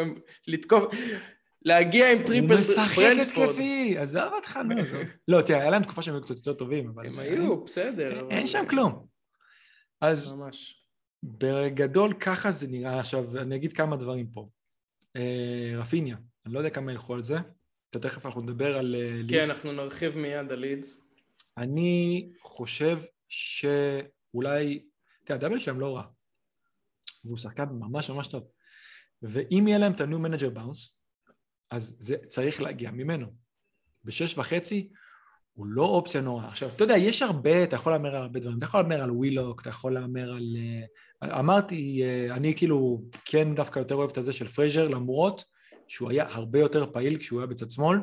לתקוף, להגיע עם triple ברנטפורד. הוא משחק התקפי, עזוב אותך, נו, עזוב. לא, תראה, היה להם תקופה שהם היו קצת יותר טובים, אבל... הם היו, בסדר. אין שם כלום. אז... ממש. בגדול ככה זה נראה. עכשיו, אני אגיד כמה דברים פה. אה, רפיניה, אני לא יודע כמה ילכו על זה. תכף אנחנו נדבר על לידס. אה, כן, אנחנו נרחיב מיד על לידס. אני חושב שאולי... תראה, הדאבל שלהם לא רע. והוא שחקן ממש ממש טוב. ואם יהיה להם את ה-new manager bounce, אז זה צריך להגיע ממנו. בשש וחצי הוא לא אופציה נורא. עכשיו, אתה יודע, יש הרבה, אתה יכול להמר על הרבה דברים. אתה יכול להמר על ווילוק, אתה יכול להמר על... אה, אמרתי, אה, אני כאילו כן דווקא יותר אוהב את הזה של פרייזר, למרות שהוא היה הרבה יותר פעיל כשהוא היה בצד שמאל,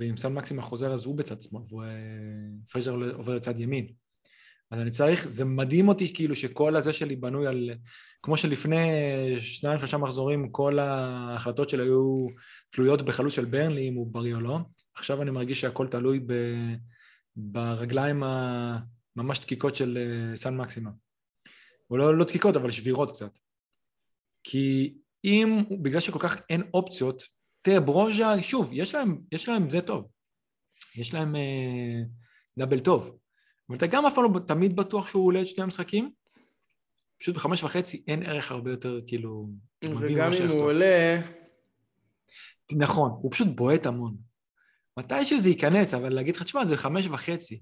ואם סן מקסימה חוזר אז הוא בצד שמאל, ופרייזר עובר לצד ימין. אז אני צריך, זה מדהים אותי כאילו שכל הזה שלי בנוי על, כמו שלפני שניים שלושה מחזורים כל ההחלטות שלי היו תלויות בחלוץ של ברנלי אם הוא בריא או לא, עכשיו אני מרגיש שהכל תלוי ב, ברגליים הממש דקיקות של אה, סן מקסימה. או לא, לא דקיקות אבל שבירות קצת. כי אם, בגלל שכל כך אין אופציות, תראה ברוז'ה, שוב, יש להם, יש להם זה טוב, יש להם אה, דאבל טוב, אבל אתה גם אף פעם לא תמיד בטוח שהוא עולה את שני המשחקים, פשוט בחמש וחצי אין ערך הרבה יותר כאילו... וגם אם הוא עולה... נכון, הוא פשוט בועט המון. מתישהו זה ייכנס, אבל להגיד לך, תשמע, זה חמש וחצי.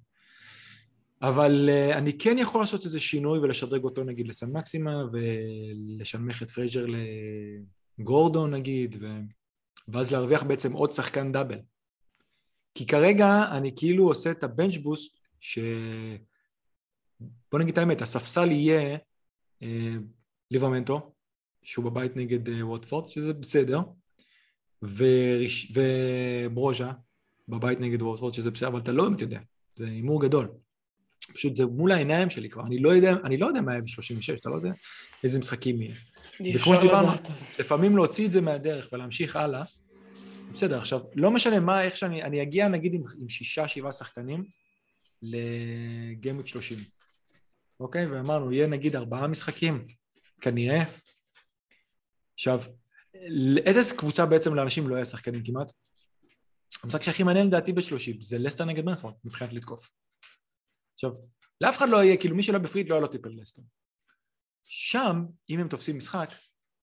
אבל uh, אני כן יכול לעשות איזה שינוי ולשדרג אותו נגיד לסן מקסימן ולשנמך את פרייזר לגורדון נגיד ו... ואז להרוויח בעצם עוד שחקן double. כי כרגע אני כאילו עושה את ה bench boost ש... בוא נגיד את האמת, הספסל יהיה אה, ליברמנטו, שהוא בבית נגד אה, ווטפורד, שזה בסדר, וריש... וברוז'ה בבית נגד ווטפורד, שזה בסדר, אבל אתה לא באמת יודע, זה הימור גדול. פשוט זה מול העיניים שלי כבר, אני לא יודע, אני לא יודע מה יהיה ב-36, אתה לא יודע איזה משחקים יהיה. וכמו שדיברנו, לפעמים להוציא את זה מהדרך ולהמשיך הלאה, בסדר, עכשיו, לא משנה מה, איך שאני, אני אגיע נגיד עם, עם שישה, שבעה שחקנים לגיימוויק 30, אוקיי? ואמרנו, יהיה נגיד ארבעה משחקים, כנראה. עכשיו, איזה קבוצה בעצם לאנשים לא יהיה שחקנים כמעט? המשחק שהכי מעניין לדעתי ב-30 זה לסטר נגד מנפורד, מבחינת לתקוף. עכשיו, לאף אחד לא יהיה, כאילו מי שלא בפריד לא יהיה לו טיפל לסטר. שם, אם הם תופסים משחק,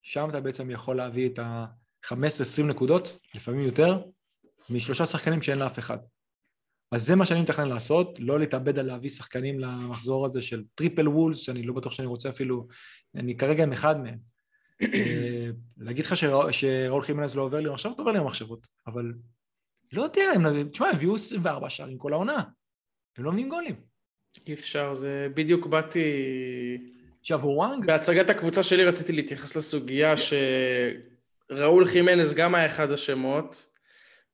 שם אתה בעצם יכול להביא את ה-15-20 נקודות, לפעמים יותר, משלושה שחקנים שאין לאף אחד. אז זה מה שאני מתכנן לעשות, לא להתאבד על להביא שחקנים למחזור הזה של triple וולבס, שאני לא בטוח שאני רוצה אפילו, אני כרגע עם אחד מהם. אה, להגיד לך שראול חימנז לא עובר לי מחשבות, עובר לי המחשבות, אבל לא יודע, הם, תשמע, הם הביאו 24 שערים כל העונה, הם לא מביאים גולים. אי אפשר, זה בדיוק באתי... עכשיו וואנג... בהצגת הקבוצה שלי רציתי להתייחס לסוגיה שראול חימנז גם היה אחד השמות,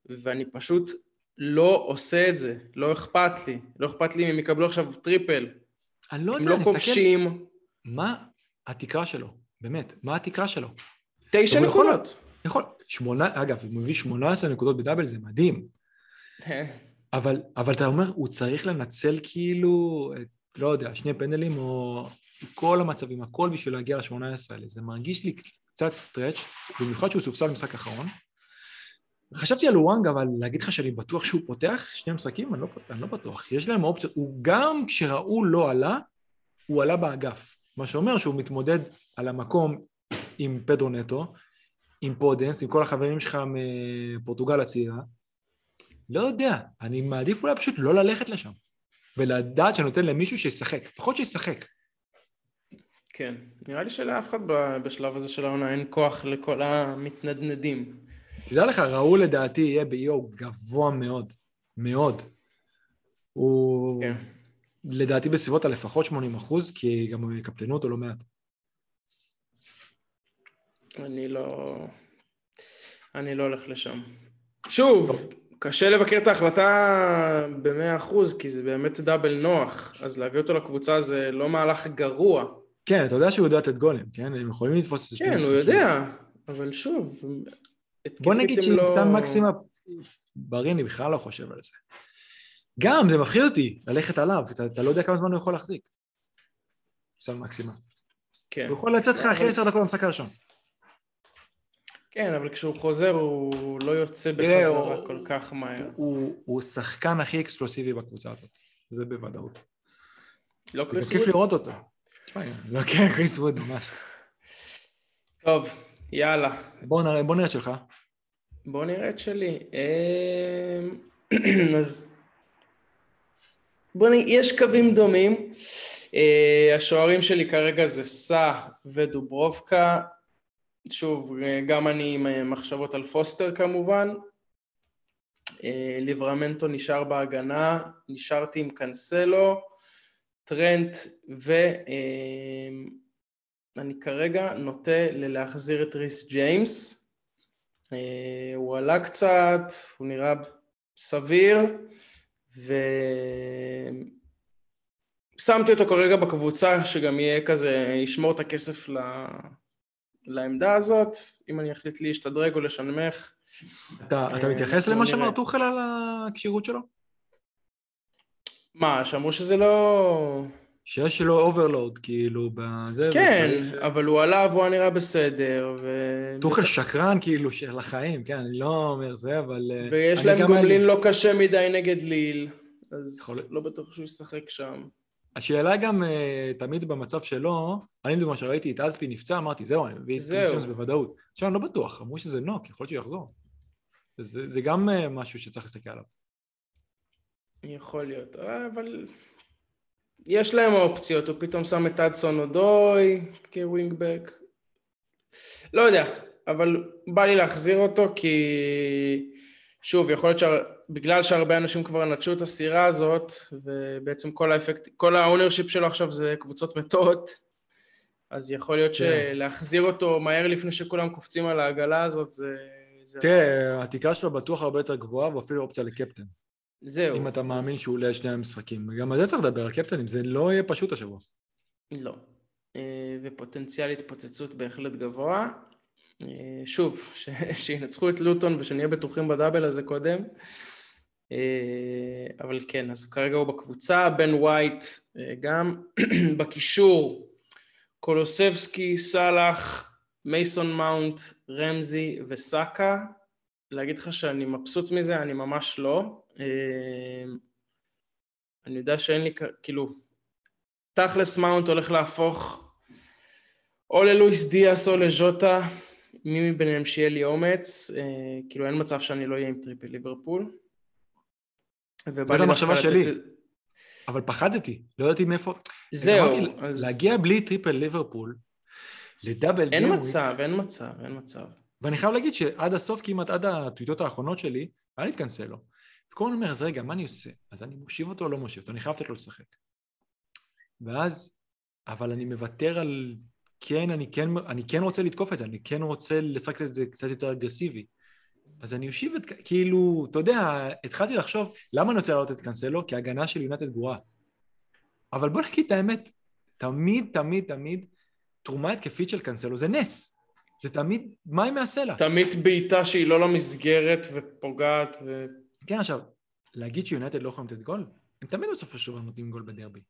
ואני פשוט לא עושה את זה, לא אכפת לי. לא אכפת לי אם הם יקבלו עכשיו triple. אני לא יודע, אני מסתכל... הם לא כובשים. מה התקרה שלו? באמת, מה התקרה שלו? תשע נקודות. יכול, שמונה, אגב, הוא מביא 18 נקודות ב double, זה מדהים. אבל, אבל אתה אומר, הוא צריך לנצל כאילו, לא יודע, שני פנדלים או כל המצבים, הכל בשביל להגיע ל-18 האלה. זה מרגיש לי קצת stretch, במיוחד שהוא סופסל במשחק האחרון. חשבתי על וואנג, אבל להגיד לך שאני בטוח שהוא פותח שני משחקים? אני לא, אני לא בטוח. יש להם אופציות. הוא גם כשראול לא עלה, הוא עלה באגף. מה שאומר שהוא מתמודד על המקום עם פדרו נטו, עם פודנס, עם כל החברים שלך מפורטוגל הצעירה. לא יודע, אני מעדיף אולי פשוט לא ללכת לשם. ולדעת שאני נותן למישהו שישחק, לפחות שישחק. כן, נראה לי שלאף אחד בשלב הזה של העונה אין כוח לכל המתנדנדים. תדע לך, ראול לדעתי יהיה ב-EO גבוה מאוד, מאוד. הוא כן. לדעתי בסביבות הלפחות 80 אחוז, כי גם יקפטנו אותו לא מעט. אני לא... אני לא הולך לשם. שוב, קשה לבקר את ההחלטה ב-100 אחוז, כי זה באמת דאבל נוח, אז להביא אותו לקבוצה זה לא מהלך גרוע. כן, אתה יודע שהוא יודע לתת גולים, כן? הם יכולים לתפוס את זה. כן, הוא יודע, אבל שוב, בוא נגיד שעם לא... סן מקסימה בריא, אני בכלל לא חושב על זה. גם, זה מפחיד אותי ללכת עליו, אתה, אתה לא יודע כמה זמן הוא יכול להחזיק. סל מקסימה. כן. הוא יכול לצאת לך אחרי עשר דקות במשחק הראשון. כן, אבל כשהוא חוזר הוא לא יוצא בחזרה הוא- כל כך מהר. הוא הוא השחקן הכי אקספלוסיבי בקבוצה הזאת. זה בוודאות. לא קריס כיף ווד? לראות אותו. לא כן, קריס ווד ממש. טוב, יאללה. בוא נראה את שלך. בוא נראה את שלי. אמ, אז בוא נראה, יש קווים דומים. אה, השוערים שלי כרגע זה סא ודוברובקה. שוב, אה, גם אני עם אה, מחשבות על פוסטר כמובן. ליברמנטו נשאר בהגנה, נשארתי עם קנסלו, טרנט, ואני כרגע נוטה ללהחזיר את ריס ג'יימס. אה, הוא עלה קצת, הוא נראה סביר, ושמתי אותו כרגע בקבוצה, שגם יהיה כזה, ישמור את הכסף ל... לעמדה הזאת, אם אני אחליט להשתדרג או לשנמך. אתה אתה אה, מתייחס למה. שאמר טוחל על הכשירות שלו? מה, שאמרו שזה לא... שיש לו overload, כאילו, בזה, כן, וצריך- אבל הוא עלה והוא נראה בסדר, ו... טוחל שקרן, כאילו, של החיים, כן, אני לא אומר זה, אבל... אה, ויש אני להם גומלין לא קשה מדי נגד ליל, אז יכול. לא בטוח שהוא ישחק שם. השאלה גם אה, תמיד במצב שלו, אני לדוגמה שראיתי את אספי נפצע, אמרתי, זהו, אני מביא את זהו. ריס ג'יימס בוודאות. עכשיו, אני לא בטוח, אמרו שזה נוק, יכול להיות שהוא יחזור. זה, זה גם אה, משהו שצריך להסתכל עליו. יכול להיות, אה, אבל יש להם אופציות, הוא פתאום שם את אדסון אודוי כ wingback. לא יודע, אבל בא לי להחזיר אותו כי שוב, יכול להיות שבגלל שהרבה אנשים כבר נטשו את הסירה הזאת, ובעצם כל האפקט, כל ה ownership שלו עכשיו זה קבוצות מתות, אז יכול להיות כן. שלהחזיר אותו מהר לפני שכולם קופצים על העגלה הזאת. זה תראה, התקרה שלו בטוח הרבה יותר גבוהה, ואפילו אופציה לקפטן. זהו. אם אתה אז- מאמין שהוא עולה שני המשחקים. גם על זה צריך לדבר, על קפטנים, זה לא יהיה פשוט השבוע. לא. אה, ופוטנציאל התפוצצות בהחלט גבוה. אה, שוב, ש- שינצחו את לוטון ושנהיה בטוחים בדאבל הזה קודם. אה, אבל כן, אז כרגע הוא בקבוצה, בן ווייט אה, גם. בקישור, קולוסבסקי, סאלח, מייסון מאונט, רמזי וסאקה. להגיד לך שאני מבסוט מזה, אני ממש לא. אה, אני יודע שאין לי, כאילו, תכלס מאונט הולך להפוך או ללואיס דיאס או לז'וטה, מי מביניהם שיהיה לי אומץ, אה, כאילו אין מצב שאני לא אהיה עם triple ליברפול. זאת המחשבה שלי. אבל פחדתי, לא ידעתי מאיפה... זהו, אז להגיע בלי triple ליברפול, ל double אין מצב, אין מצב, אין מצב. ואני חייב להגיד שעד הסוף, כמעט עד הטיוטות האחרונות שלי, היה לי את קנסלו. וכל הזמן אומר, אז רגע, מה אני עושה? אז אני מושיב אותו או לא מושיב אותו? אני חייב לתת לו לשחק. ואז, אבל אני מוותר על... כן, אני כן, אני כן רוצה לתקוף את זה, אני כן רוצה לשחק את זה קצת יותר אגרסיבי. אז אני אושיב את, כאילו, אתה יודע, התחלתי לחשוב, למה אני רוצה להעלות את קנסלו? כי ההגנה של יונתן גרועה. אבל בוא נגיד את האמת, תמיד, תמיד, תמיד, תרומה התקפית של קנסלו זה נס. זה תמיד מים מהסלע. תמיד בעיטה שהיא לא למסגרת ופוגעת ו... כן, עכשיו, להגיד שיונייטד לא יכולים לתת גול, הם תמיד בסופו של דבר נותנים גול בדרבי.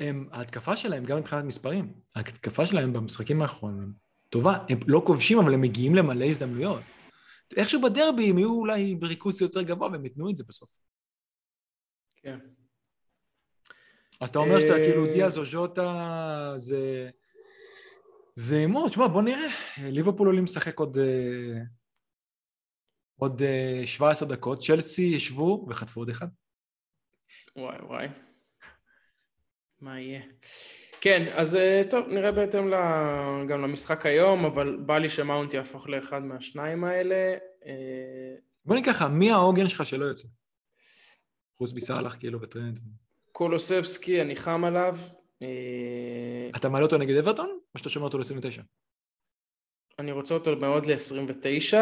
וההתקפה שלהם, גם מבחינת מספרים, ההתקפה שלהם במשחקים האחרונים טובה, הם לא כובשים, אבל הם מגיעים למלא הזדמנויות. איכשהו בדרבי הם יהיו אולי בריכוז יותר גבוה והם ייתנו את זה בסוף. כן. אז אתה אומר שאתה אה, כאילו דיאז או ז'וטה, זה... זה הימור, תשמע, בוא נראה. ליברפול עולים לשחק עוד... אה, עוד אה, 17 דקות, צ'לסי ישבו וחטפו עוד אחד. וואי וואי. מה יהיה? כן, אז אה, טוב, נראה בהתאם גם למשחק היום, אבל בא לי שמאונט יהפוך לאחד מהשניים האלה. אה, בוא ככה, מי העוגן שלך שלא יוצא? חוץ מסאלח כאילו וטרנד. קולוסבסקי, אני חם עליו. אה, אתה מעלה אותו נגד אברטון? או שאתה שומר אותו ל-29? אני רוצה אותו מאוד ל-29.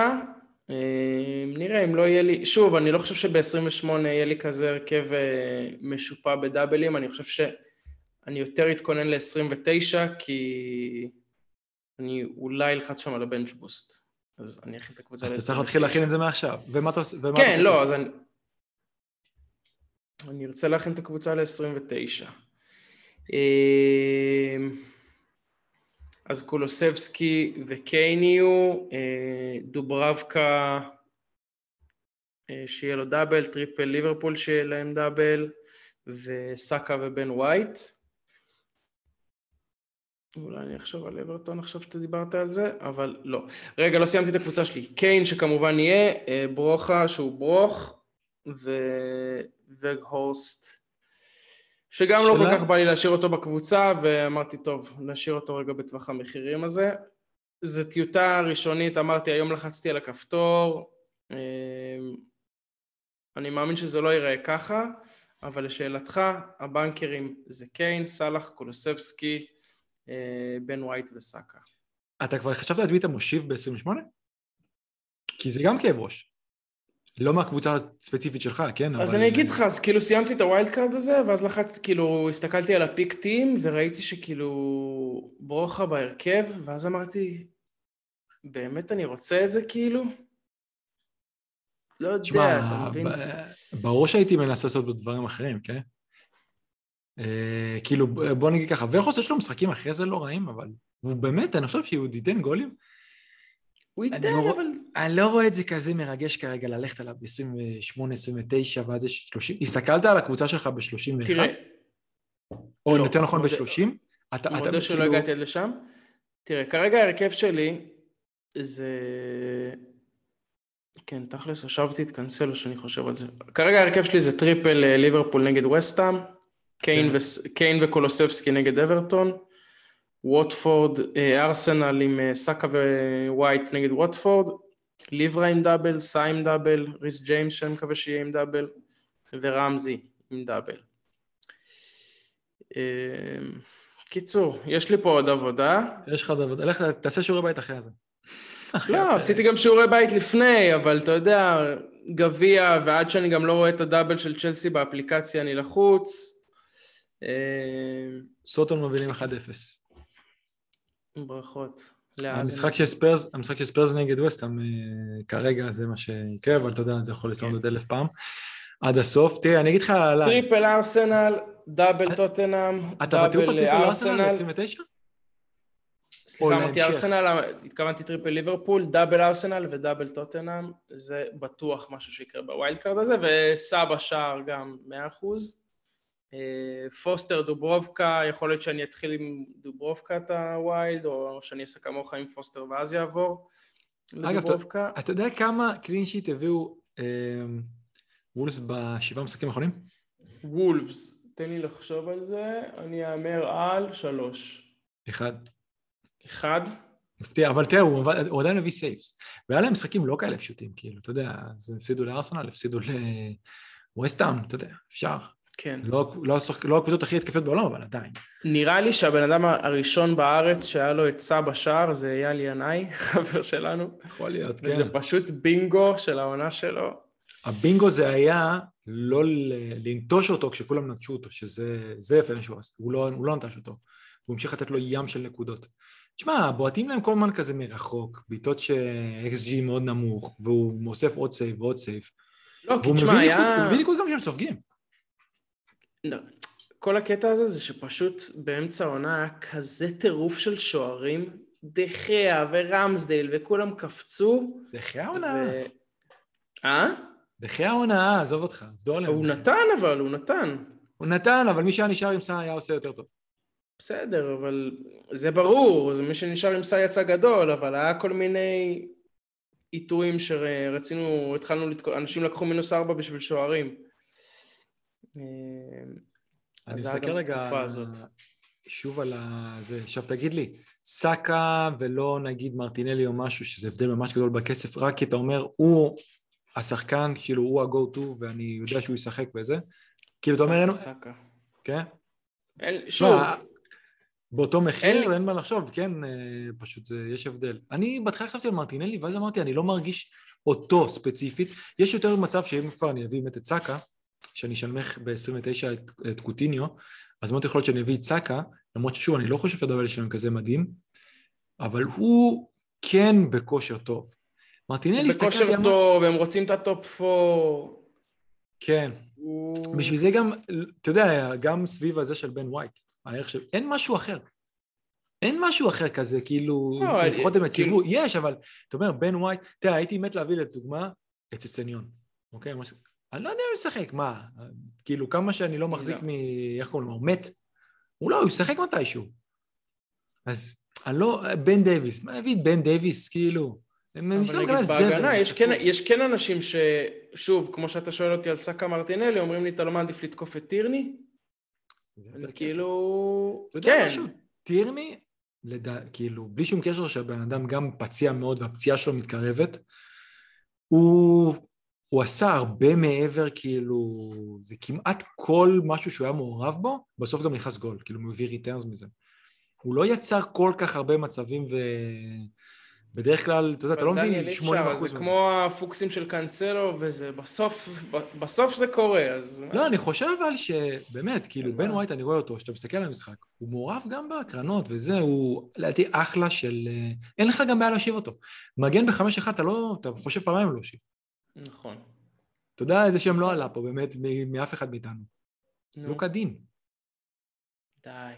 אה, נראה אם לא יהיה לי... שוב, אני לא חושב שב-28 יהיה לי כזה הרכב אה, משופע בדאבלים, אני חושב שאני יותר אתכונן ל-29, כי אני אולי אלחץ שם על ה bench boost. אז אני אכין את הקבוצה אז ל-29. אתה צריך להתחיל להכין את זה מעכשיו. ומה אתה עושה? כן, לא? אז אני... אני ארצה להכין את הקבוצה ל-29. אז קולוסבסקי וקיין יהיו, אה, דוברבקה אה, שיהיה לו double, triple ליברפול שיהיה להם double, וסאקה ובן ווייט. אולי אני אחשוב על אברטון עכשיו שאתה דיברת על זה, אבל לא. רגע, לא סיימתי את הקבוצה שלי. קיין שכמובן יהיה, אה, ברוכה שהוא ברוך, וגהורסט, שגם לא כל כך בא לי להשאיר אותו בקבוצה, ואמרתי, טוב, נשאיר אותו רגע בטווח המחירים הזה. זו טיוטה ראשונית, אמרתי, היום לחצתי על הכפתור, אה, אני מאמין שזה לא ייראה ככה, אבל לשאלתך, ה bankers זה קיין, סאלח, קולוסבסקי, אה, בן ווייט וסאקה. אתה כבר חשבת את מי מושיב ב-28? כי זה גם כאב ראש. לא מהקבוצה הספציפית שלך, כן? אז אבל... אני אגיד לך, אז כאילו סיימתי את ה wild card הזה, ואז לחצתי, כאילו, הסתכלתי על ה pick team, וראיתי שכאילו ברויה בהרכב, ואז אמרתי, באמת אני רוצה את זה כאילו? לא יודע, שמה, אתה מבין? ברור שהייתי מנסה לעשות בו דברים אחרים, כן? אה, כאילו, בוא נגיד ככה, וחוס יש לו משחקים אחרי זה לא רעים, אבל הוא באמת, אני חושב שהוא ייתן גולים. הוא ייתן, לא, אבל... אני לא רואה את זה כזה מרגש כרגע ללכת עליו ב-28-29, ואז יש 30... הסתכלת על הקבוצה שלך ב-31? תראה. או לא, יותר נכון ב-30? אתה מודה שלא כאילו... הגעתי עד לשם. תראה, כרגע ההרכב שלי זה... כן, תכלס, עכשיו את קנסלו שאני חושב על זה. כרגע ההרכב שלי זה triple אה, ליברפול נגד וסטאם, קיין, כן. ו... קיין וקולוסבסקי נגד אברטון, ווטפורד, אה, ארסנל עם אה, סאקה ווייט נגד ווטפורד, ליברה עם double, סאי עם double, ריס ג'יימס שאני מקווה שיהיה עם double, ורמזי עם double. קיצור, יש לי פה עוד עבודה. יש לך עוד עבודה, לך תעשה שיעורי בית אחרי זה. לא, עשיתי גם שיעורי בית לפני, אבל אתה יודע, גביע, ועד שאני גם לא רואה את ה double של צ'לסי באפליקציה, אני לחוץ. אה, סוטון מובילים 1-0. ברכות. המשחק של ספרס, המשחק של ספרס נגד וסטאם, אה, כרגע זה מה שיקרה, אבל אתה יודע, זה יכול לתרום עוד אלף פעם. עד הסוף. תראה, אני אגיד לך עליי. triple ארסנל, double טוטנאם, triple ארסנל ב-29? סליחה, אמרתי ארסנל, התכוונתי triple ליברפול, double ארסנל ו double טוטנאם, זה בטוח משהו שיקרה ב wild card הזה, וסבא שער גם 100%. אה, פוסטר דוברובקה, יכול להיות שאני אתחיל עם דוברובקה את ה wild, או שאני אעשה כמוך עם פוסטר ואז יעבור לדוברובקה. אגב, אתה יודע כמה clean sheet הביאו אה, וולס בשבעה משחקים האחרונים? וולפס, תן לי לחשוב על זה, אני אאמר על שלוש. אחד. אחד? מפתיע, אבל תראה, הוא, הוא עדיין מביא סייפס. והיה להם משחקים לא כאלה פשוטים, כאילו, אתה יודע, אז הפסידו לארסנל, הפסידו לווסטאם, אתה יודע, אפשר. כן. לא, לא, לא הקבוצות הכי התקפיות בעולם, אבל עדיין. נראה לי שהבן אדם הראשון בארץ שהיה לו עצה בשער זה אייל ינאי, חבר שלנו. יכול להיות, כן. וזה פשוט בינגו של העונה שלו. הבינגו זה היה לא לנטוש אותו כשכולם נטשו אותו, שזה יפה שהוא עשה, הוא לא, הוא לא נטש אותו. הוא המשיך לתת לו ים של נקודות. תשמע, בועטים להם כל הזמן כזה מרחוק, בעיטות ש-XG מאוד נמוך, והוא אוסף עוד save ועוד save. לא, כי תשמע, היה... הוא מביא ניקוד גם כשהם סופגים. לא. כל הקטע הזה זה שפשוט באמצע העונה היה כזה טירוף של שוערים, דה חאה ורמסדייל וכולם קפצו. דה חאה עונה. ו... אה? דחיה עונה, עזוב אותך, עליהם. הוא נתן אבל, הוא נתן. הוא נתן, אבל מי שהיה נשאר עם סע היה עושה יותר טוב. בסדר, אבל זה ברור, מי שנשאר עם סע יצא גדול, אבל היה כל מיני עיתויים שרצינו, התחלנו, לתקוע, אנשים לקחו מינוס ארבע בשביל שוערים. אה, אני מסתכל רגע שוב על זה. עכשיו תגיד לי, סאקה ולא נגיד מרטינלי או משהו, שזה הבדל ממש גדול בכסף, רק כי אתה אומר, הוא השחקן, כאילו הוא ה-go to ואני יודע שהוא ישחק בזה. כאילו אתה אומר, סאקה. כן? שוב, באותו מחיר אין מה לחשוב, כן, אה, פשוט זה, יש הבדל. אני בהתחלה חשבתי על מרטינלי, ואז אמרתי, אני לא מרגיש אותו ספציפית. יש יותר מצב שאם כבר אני אביא באמת את סאקה, שאני אשלמך ב-29 את, את קוטיניו, אז מאוד יכול להיות שאני אביא את סאקה, למרות ששוב, אני לא חושב שהדבר שלהם כזה מדהים, אבל הוא כן בכושר טוב. מרטינלי הסתכלתי... בכושר טוב, הם רוצים את ה top 4. כן. הוא... בשביל זה גם, אתה יודע, גם סביב הזה של בן ווייט. הערך של... אין משהו אחר. אין משהו אחר כזה, כאילו, לא, לפחות הם כאילו- הציבו, יש, אבל אתה אומר, בן ווייט, תראה, הייתי מת להביא לדוגמה את ססניון, אוקיי? אני לא יודע אם הוא ישחק, מה? כאילו, כמה שאני לא מחזיק לא. מ... איך קוראים לו? מת? הוא לא, הוא ישחק מתישהו. אז אני לא... בן דייוויס, מה להביא את בן דייוויס, כאילו? אבל נגיד. בהגנה, יש כן-. יש כן אנשים ששוב, כמו שאתה שואל אותי על סאקה מרטינלי, אומרים לי, אתה לא מעדיף לתקוף את טירני? זה. כאילו... אתה יודע כן. משהו? טירני. כאילו, בלי שום קשר שהבן אדם גם פציע מאוד והפציעה שלו מתקרבת, הוא, הוא עשה הרבה מעבר, כאילו, זה כמעט כל משהו שהוא היה מעורב בו, בסוף גם נכנס גול, כאילו, הוא הביא returns מזה. הוא לא יצר כל כך הרבה מצבים ו... בדרך כלל, אתה יודע, אתה לא מביא אי 80 אפשר, אחוז. זה כמו הפוקסים של קאנסלו, וזה בסוף, בסוף זה קורה, אז... לא, אני חושב אבל שבאמת, כאילו, בן. ווייט, אני רואה אותו, כשאתה מסתכל על המשחק, הוא מעורב גם בקרנות וזה, הוא לדעתי אחלה של... אה, אין לך גם בעיה להושיב אותו. מגן בחמש אחד, אתה לא... אתה חושב פעמיים לא להושיב. נכון. אתה יודע איזה שם לא עלה פה באמת מאף אחד מאיתנו. נו, לוקה דין. די,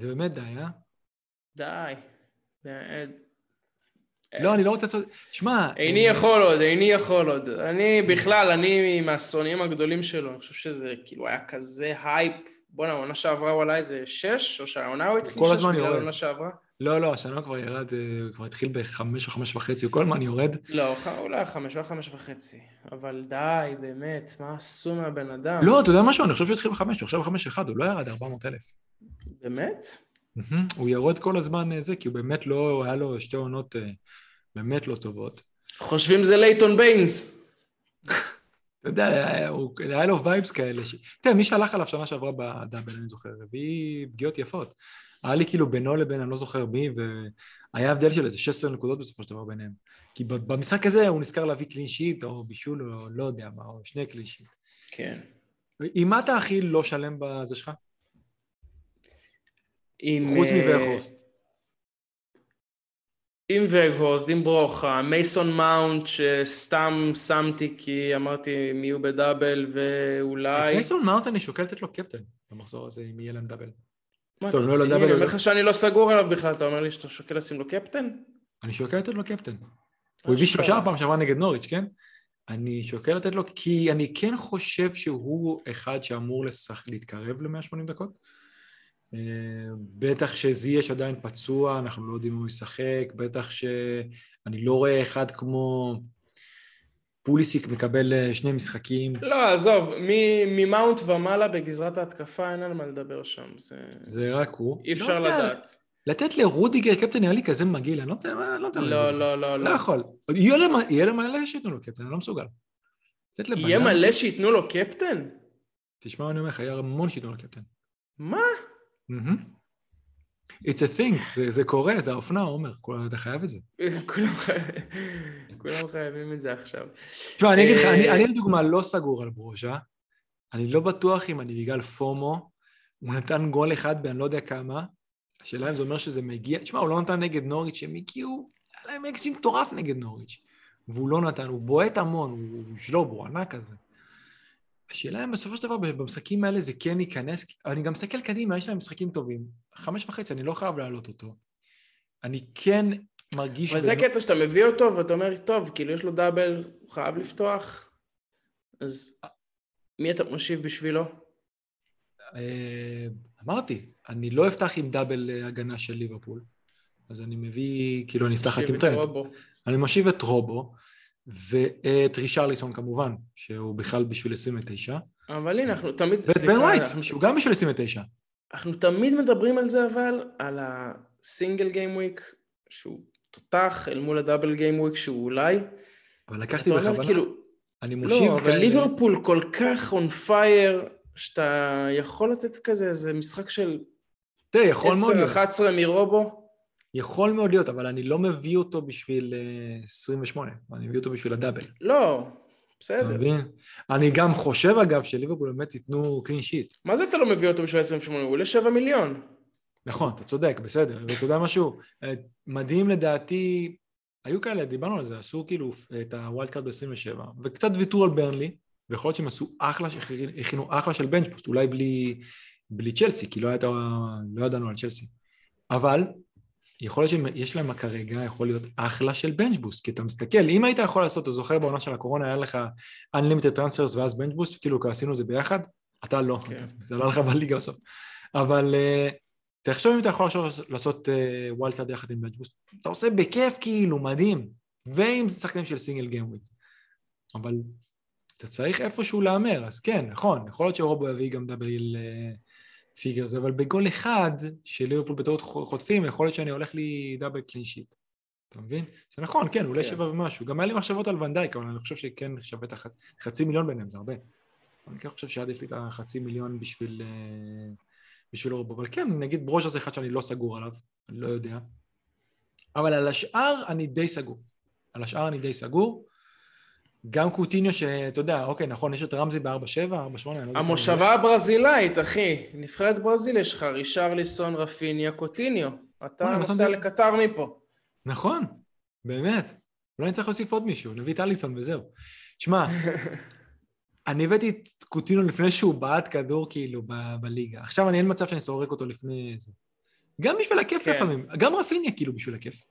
זה באמת די, אה? די. לא, אני לא רוצה לעשות... שמע... איני אה, יכול עוד, איני יכול עוד. אני בכלל, אני מהשונאים הגדולים שלו, אני חושב שזה כאילו היה כזה הייפ. בואנה, העונה שעברה הוא עלה איזה שש, או שהעונה הוא התחיל כל שש הזמן בגלל יורד. לא, לא, השנה כבר ירד, אה, כבר התחיל בחמש או חמש וחצי, כל הזמן יורד. לא, היה חמש, היה חמש וחצי. אבל די, באמת, מה עשו מהבן אדם? לא, אתה יודע משהו? אני חושב שהוא התחיל בחמש, הוא עכשיו בחמש אחד, הוא לא ירד 400 אלף. באמת? הוא יורד כל הזמן אה, זה, כי הוא באמת לא, היה לו שתי עונות אה, באמת לא טובות. חושבים זה לייטון ביינס. אתה יודע, היה, לו vibes כאלה. תראה, מי שהלך עליו שנה שעברה ב double, אני זוכר, הביא פגיעות יפות. היה לי כאילו בינו לבין, אני לא זוכר מי, והיה הבדל של איזה 16 נקודות בסופו של דבר ביניהם. כי במשחק הזה הוא נזכר להביא clean sheet, או בישול, או לא יודע מה, או שני clean sheet. כן. עם מה אתה הכי לא שלם בזה שלך? עם... חוץ אה, מווגהורסט. עם וגהורסט, עם ברוכה, מייסון מאונט שסתם שמתי כי אמרתי מי יהיו ב double ואולי... מייסון מאונט אני שוקל לתת לו קפטן במחזור הזה, אם יהיה להם דאבל. מה, טוב, לא רציני? לדאבל, אני לא- אומר לך שאני לא סגור עליו בכלל, אתה אומר לי שאתה שוקל לשים לו קפטן? אני שוקל לתת לו קפטן. הוא הביא. שלושה פעם שעברה נגד נוריץ', כן? אני שוקל לתת לו, כי אני כן חושב שהוא אחד שאמור לשח... להתקרב ל-180 דקות. אה, בטח שזייש עדיין פצוע, אנחנו לא יודעים אם הוא ישחק, בטח שאני לא רואה אחד כמו פוליסיק מקבל אה, שני משחקים. לא, עזוב, מ- ממאונט ומעלה בגזרת ההתקפה אין על מה לדבר שם, זה... זה רק הוא. אי לא אפשר יודע, לדעת. לתת לרודיגר קפטן נראה לי כזה מגעיל, אני לא יודע מה, לא לא. לא, לא, לא לא. יכול. יהיה להם- מלא שייתנו לו קפטן, אני לא מסוגל. יהיה מלא שייתנו לו קפטן? תשמע מה אני אומר לך, יהיה המון שייתנו לו קפטן. מה? It's a thing, זה, זה קורה, זה האופנה, עומר, כל- אתה חייב את זה. כולם חי- כולם חייבים את זה עכשיו. תשמע, אני אגיד לך, אה, אני, אני לדוגמה לא סגור על ברוז'ה, אני לא בטוח אם אני בגלל פומו, הוא נתן גול אחד באני לא יודע כמה, השאלה אם זה אומר שזה מגיע, תשמע, הוא לא נתן נגד נוריץ', הם הגיעו, היה להם אקסים מטורף נגד נוריץ', והוא לא נתן, הוא בועט המון, הוא הוא שלוב, הוא ענק כזה. השאלה אם בסופו של דבר במשחקים האלה זה כן ייכנס, אני גם מסתכל קדימה, יש להם משחקים טובים. חמש וחצי, אני לא חייב להעלות אותו. אני כן מרגיש... אבל זה בנו- הקטע שאתה מביא אותו ואתה אומר, טוב, כאילו יש לו דאבל, הוא חייב לפתוח, אז מי אתה מושיב בשבילו? אה, אמרתי, אני לא אפתח עם דאבל אה, הגנה של ליברפול, אז אני מביא, כאילו אני אפתח רק עם מושיב את טרנט. רובו. אני מושיב את רובו, ואת רישרליסון כמובן, שהוא בכלל בשביל 29, אבל הנה, אנחנו תמיד, ואת בן אנחנו- שהוא גם בשביל 29. אנחנו תמיד מדברים על זה אבל, על הסינגל גיים וויק, שהוא תותח, אל מול הדאבל גיים וויק שהוא אולי. אבל לקחתי אתה אומר בכוונה, כאילו, אני מושיב לא, אבל ליברפול כל כך און פייר, שאתה יכול לתת כזה איזה משחק של תראה, יכול מאוד להיות, 10-11 מרובו. יכול מאוד להיות, אבל אני לא מביא אותו בשביל אה, 28, אני מביא אותו בשביל הדאבל. לא, אתה בסדר. מבין? אני גם חושב אגב שליברפול באמת ייתנו clean sheet. מה זה אתה לא מביא אותו בשביל 28? הוא עולה 7 מיליון. נכון, אתה צודק, בסדר. ואתה יודע משהו? אה, מדהים לדעתי, היו כאלה, דיברנו על זה, עשו כאילו את ה wild card ב-27, וקצת ויתרו על ברנלי, ויכול להיות שהם עשו אחלה, הכינו אחלה של bench boost, אולי בלי בלי צ'לסי, כי לא, היית, לא ידענו על צ'לסי. אבל יכול להיות שיש להם כרגע, יכול להיות אחלה של bench boost, כי אתה מסתכל, אם היית יכול לעשות, אתה זוכר בעונה של הקורונה, היה לך Unlimited Transfers ואז bench boost, כאילו עשינו את זה ביחד, אתה לא, כן. זה לא לך בליגה בסוף. אבל אה, תחשוב אם אתה יכול לעשות wild אה, card יחד עם bench boost, אתה עושה בכיף כאילו, מדהים, ועם שחקנים של single game week. אבל אתה צריך איפשהו להמר, אז כן, נכון, יכול להיות שרובו יביא גם double figures, אבל בגול אחד של ליברפול בטעות חוטפים, יכול להיות שאני הולך לי double clean sheet. אתה מבין? זה נכון, כן, אולי כן. שבע ומשהו. גם היה לי מחשבות על ונדייק, אבל אני חושב שכן שווה את החצי מיליון ביניהם, זה הרבה. אני כן חושב שעדיף לי את החצי מיליון בשביל, אה, בשביל רובו. אבל כן, נגיד ברוז'ה זה אחד שאני לא סגור עליו, אני לא יודע. אבל על השאר אני די סגור. על השאר אני די סגור. גם קוטיניו שאתה יודע, אוקיי, נכון, יש את רמזי ב-4-7, 4-8, אני לא. המושבה הברזילאית, אחי. נבחרת ברזיל יש לך, רישרליסון, רפיניה, קוטיניו. אתה נוסע לקטר מפה. נכון, באמת. אולי אני צריך להוסיף עוד מישהו, נביא את אליסון וזהו. תשמע, אני הבאתי את קוטיניו לפני שהוא בעט כדור כאילו ב- בליגה. עכשיו אני אין מצב שאני סורק אותו לפני זה. גם בשביל הכיף כן. לפעמים, גם רפיניה כאילו בשביל הכיף.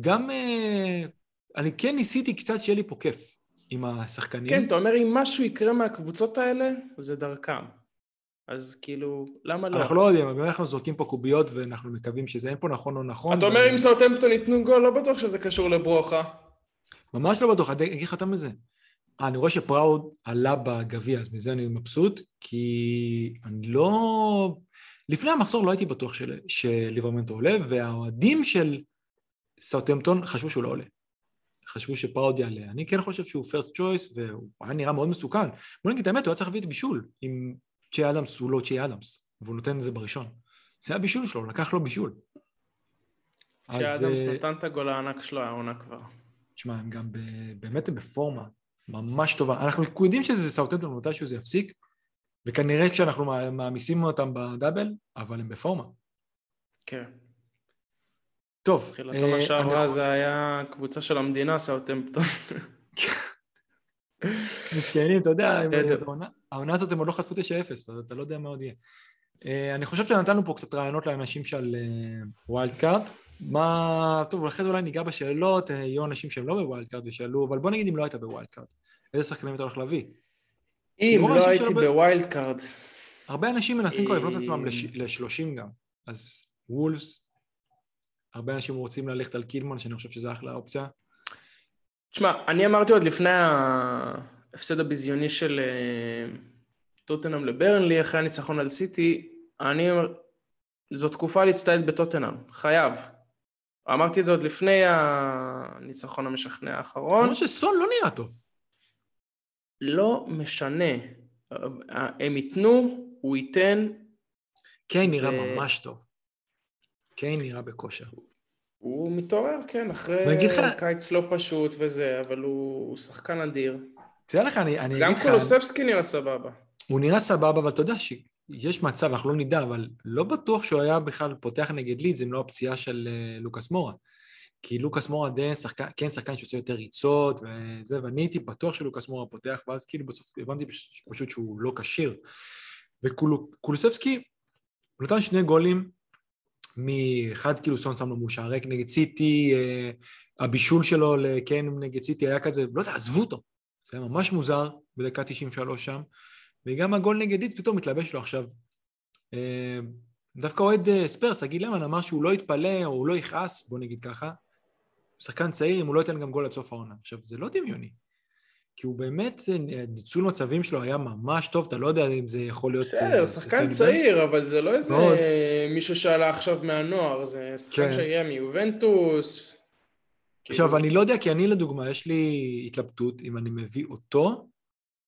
גם... אה, אני כן ניסיתי קצת שיהיה לי פה כיף. עם השחקנים. כן, אתה אומר, אם משהו יקרה מהקבוצות האלה, זה דרכם. אז כאילו, למה לא? אנחנו לא יודעים, אבל אנחנו זורקים פה קוביות ואנחנו מקווים שזה אין פה נכון או נכון. אתה אומר, אם סאוטמפטון ייתנו גול, לא בטוח שזה קשור לברוכה. ממש לא בטוח, אני אגיד לך יותר מזה. אני רואה שפראוד עלה בגביע, אז מזה אני מבסוט, כי אני לא... לפני המחזור לא הייתי בטוח של... שליברמנטו עולה, והאוהדים של סאוטמפטון חשבו שהוא לא עולה. חשבו שפראוד יעלה. אני כן חושב שהוא פרסט צ'ויס, והוא היה נראה מאוד מסוכן. בוא נגיד את האמת, הוא היה צריך להביא את בישול. אם צ'י אדמס הוא לא צ'י אדמס, והוא נותן את זה בראשון. זה הבישול שלו, לקח לו בישול. צ'י אדמס uh... נתן את הגול הענק שלו העונה כבר. תשמע, הם גם ב... באמת הם בפורמה ממש טובה. אנחנו יודעים שזה סאוטנטון, מתישהו זה יפסיק, וכנראה כשאנחנו מעמיסים אותם בדאבל, אבל הם בפורמה. כן. טוב. תחילת עונה שעברה זה היה קבוצה של המדינה, סאוטמפטון. מסכנים, אתה יודע, העונה הזאת הם עוד לא חטפו 9-0, אתה לא יודע מה עוד יהיה. אה, אני חושב שנתנו פה קצת רעיונות לאנשים שעל wild אה, card. מה... טוב, אחרי זה אולי ניגע בשאלות, אה, יהיו אנשים שהם לא ב wild card ושאלו, אבל בוא נגיד אם לא היית ב wild card. איזה שחקנים אתה הולך להביא? אם לא הייתי ב wild card. הרבה אנשים מנסים כבר לבנות עצמם ל-30 גם. אז וולפס, הרבה אנשים רוצים ללכת על קילמן, שאני חושב שזה אחלה אופציה. תשמע, אני אמרתי עוד לפני ההפסד הביזיוני של אה, טוטנאם לברנלי, אחרי הניצחון על סיטי, אני אומר, זו תקופה להצטייד בטוטנאם, חייב. אמרתי את זה עוד לפני הניצחון המשכנע האחרון. למרות שסון לא נראה טוב. לא משנה. הם ייתנו, הוא ייתן. כן, נראה ו... ממש טוב. קיין נראה בכושר. הוא מתעורר, כן, אחרי קיץ לא פשוט וזה, אבל הוא שחקן אדיר. תראה לך, אני, אני אגיד לך... גם קולוספסקי נראה סבבה. הוא נראה סבבה, אבל אתה יודע שיש מצב, אנחנו לא נדע, אבל לא בטוח שהוא היה בכלל פותח נגד לידס אם לא הפציעה של uh, לוקאס מורה. כי לוקאס מורה די שחקן, כן שחקן שעושה יותר ריצות וזה, ואני הייתי בטוח שלוקאס מורה פותח, ואז כאילו בסוף הבנתי פשוט שהוא לא כשיר. וקולוספסקי, הוא נתן שני גולים מאחד כאילו סון שם לו מאושר ריק נגד סיטי, אה, הבישול שלו לקיין נגד סיטי היה כזה, לא יודע, עזבו אותו. זה היה ממש מוזר בדקה 93 שם, וגם הגול נגד ליץ פתאום מתלבש לו עכשיו. אה, דווקא אוהד אה, ספרס, אגיד למן, אמר שהוא לא יתפלא או הוא לא יכעס, בוא נגיד ככה. הוא שחקן צעיר אם הוא לא ייתן גם גול עד סוף העונה. עכשיו, זה לא דמיוני. כי הוא באמת, ניצול מצבים שלו היה ממש טוב, אתה לא יודע אם זה יכול להיות... בסדר, אה, שחקן צעיר, אבל זה לא איזה מישהו שעלה עכשיו מהנוער, זה שחקן כן. שהגיע מיובנטוס. עכשיו, כאילו- אני לא יודע, כי אני לדוגמה, יש לי התלבטות אם אני מביא אותו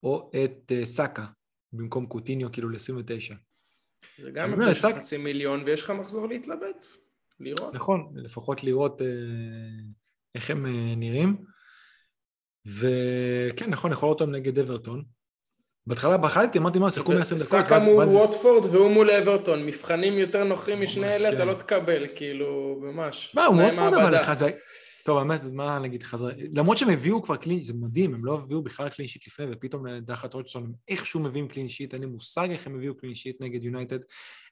או את uh, סאקה במקום קוטיניו, כאילו ל-29. זה גם מביא חצי מיליון ויש לך מחזור להתלבט, לראות. נכון, לפחות לראות uh, איך הם uh, נראים. וכן, נכון, יכול אותם נגד אברטון. בהתחלה בחרתי, אמרתי מה, שיחקו 120 דקות. סאקה מול ווטפורד והוא מול אברטון. מבחנים יותר נוחים משני אלה, אתה כן. לא תקבל, כאילו, ממש. תשמע, ווטפורד אבל חזק... טוב, באמת, מה נגיד חזרה, למרות שהם הביאו כבר קלין, זה מדהים, הם לא הביאו בכלל קלין שיט לפני, ופתאום דחת רוטשטון, הם איכשהו מביאים קלין שיט, אין לי מושג איך הם הביאו קלין שיט נגד יונייטד,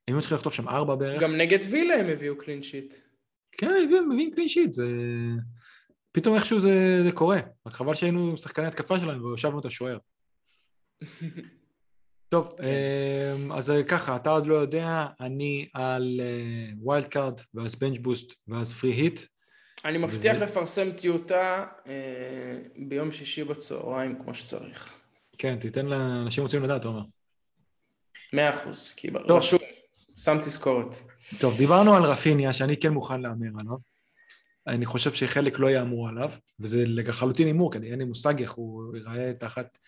הם היו צריכים לכתוב שם ארבע בערך. גם נגד וילה הם הביאו קלין שיט. כן, הם מביאים clean sheet, זה... פתאום איכשהו זה, זה קורה, רק חבל שהיינו שחקני התקפה שלהם והושבנו את השוער. טוב, אמ, אז ככה, אתה עוד לא יודע, אני על wild card, ואז bench boost, ואז free hit. אני מבטיח וזה... לפרסם טיוטה אה, ביום שישי בצהריים כמו שצריך. כן, תיתן לאנשים רוצים לדעת, עומר. מאה אחוז, כי רשום, שם תזכורת. טוב, דיברנו על רפיניה, שאני כן מוכן להמר עליו. אני חושב שחלק לא יאמרו עליו, וזה לחלוטין הימור, כי אין לי מושג איך הוא ייראה תחת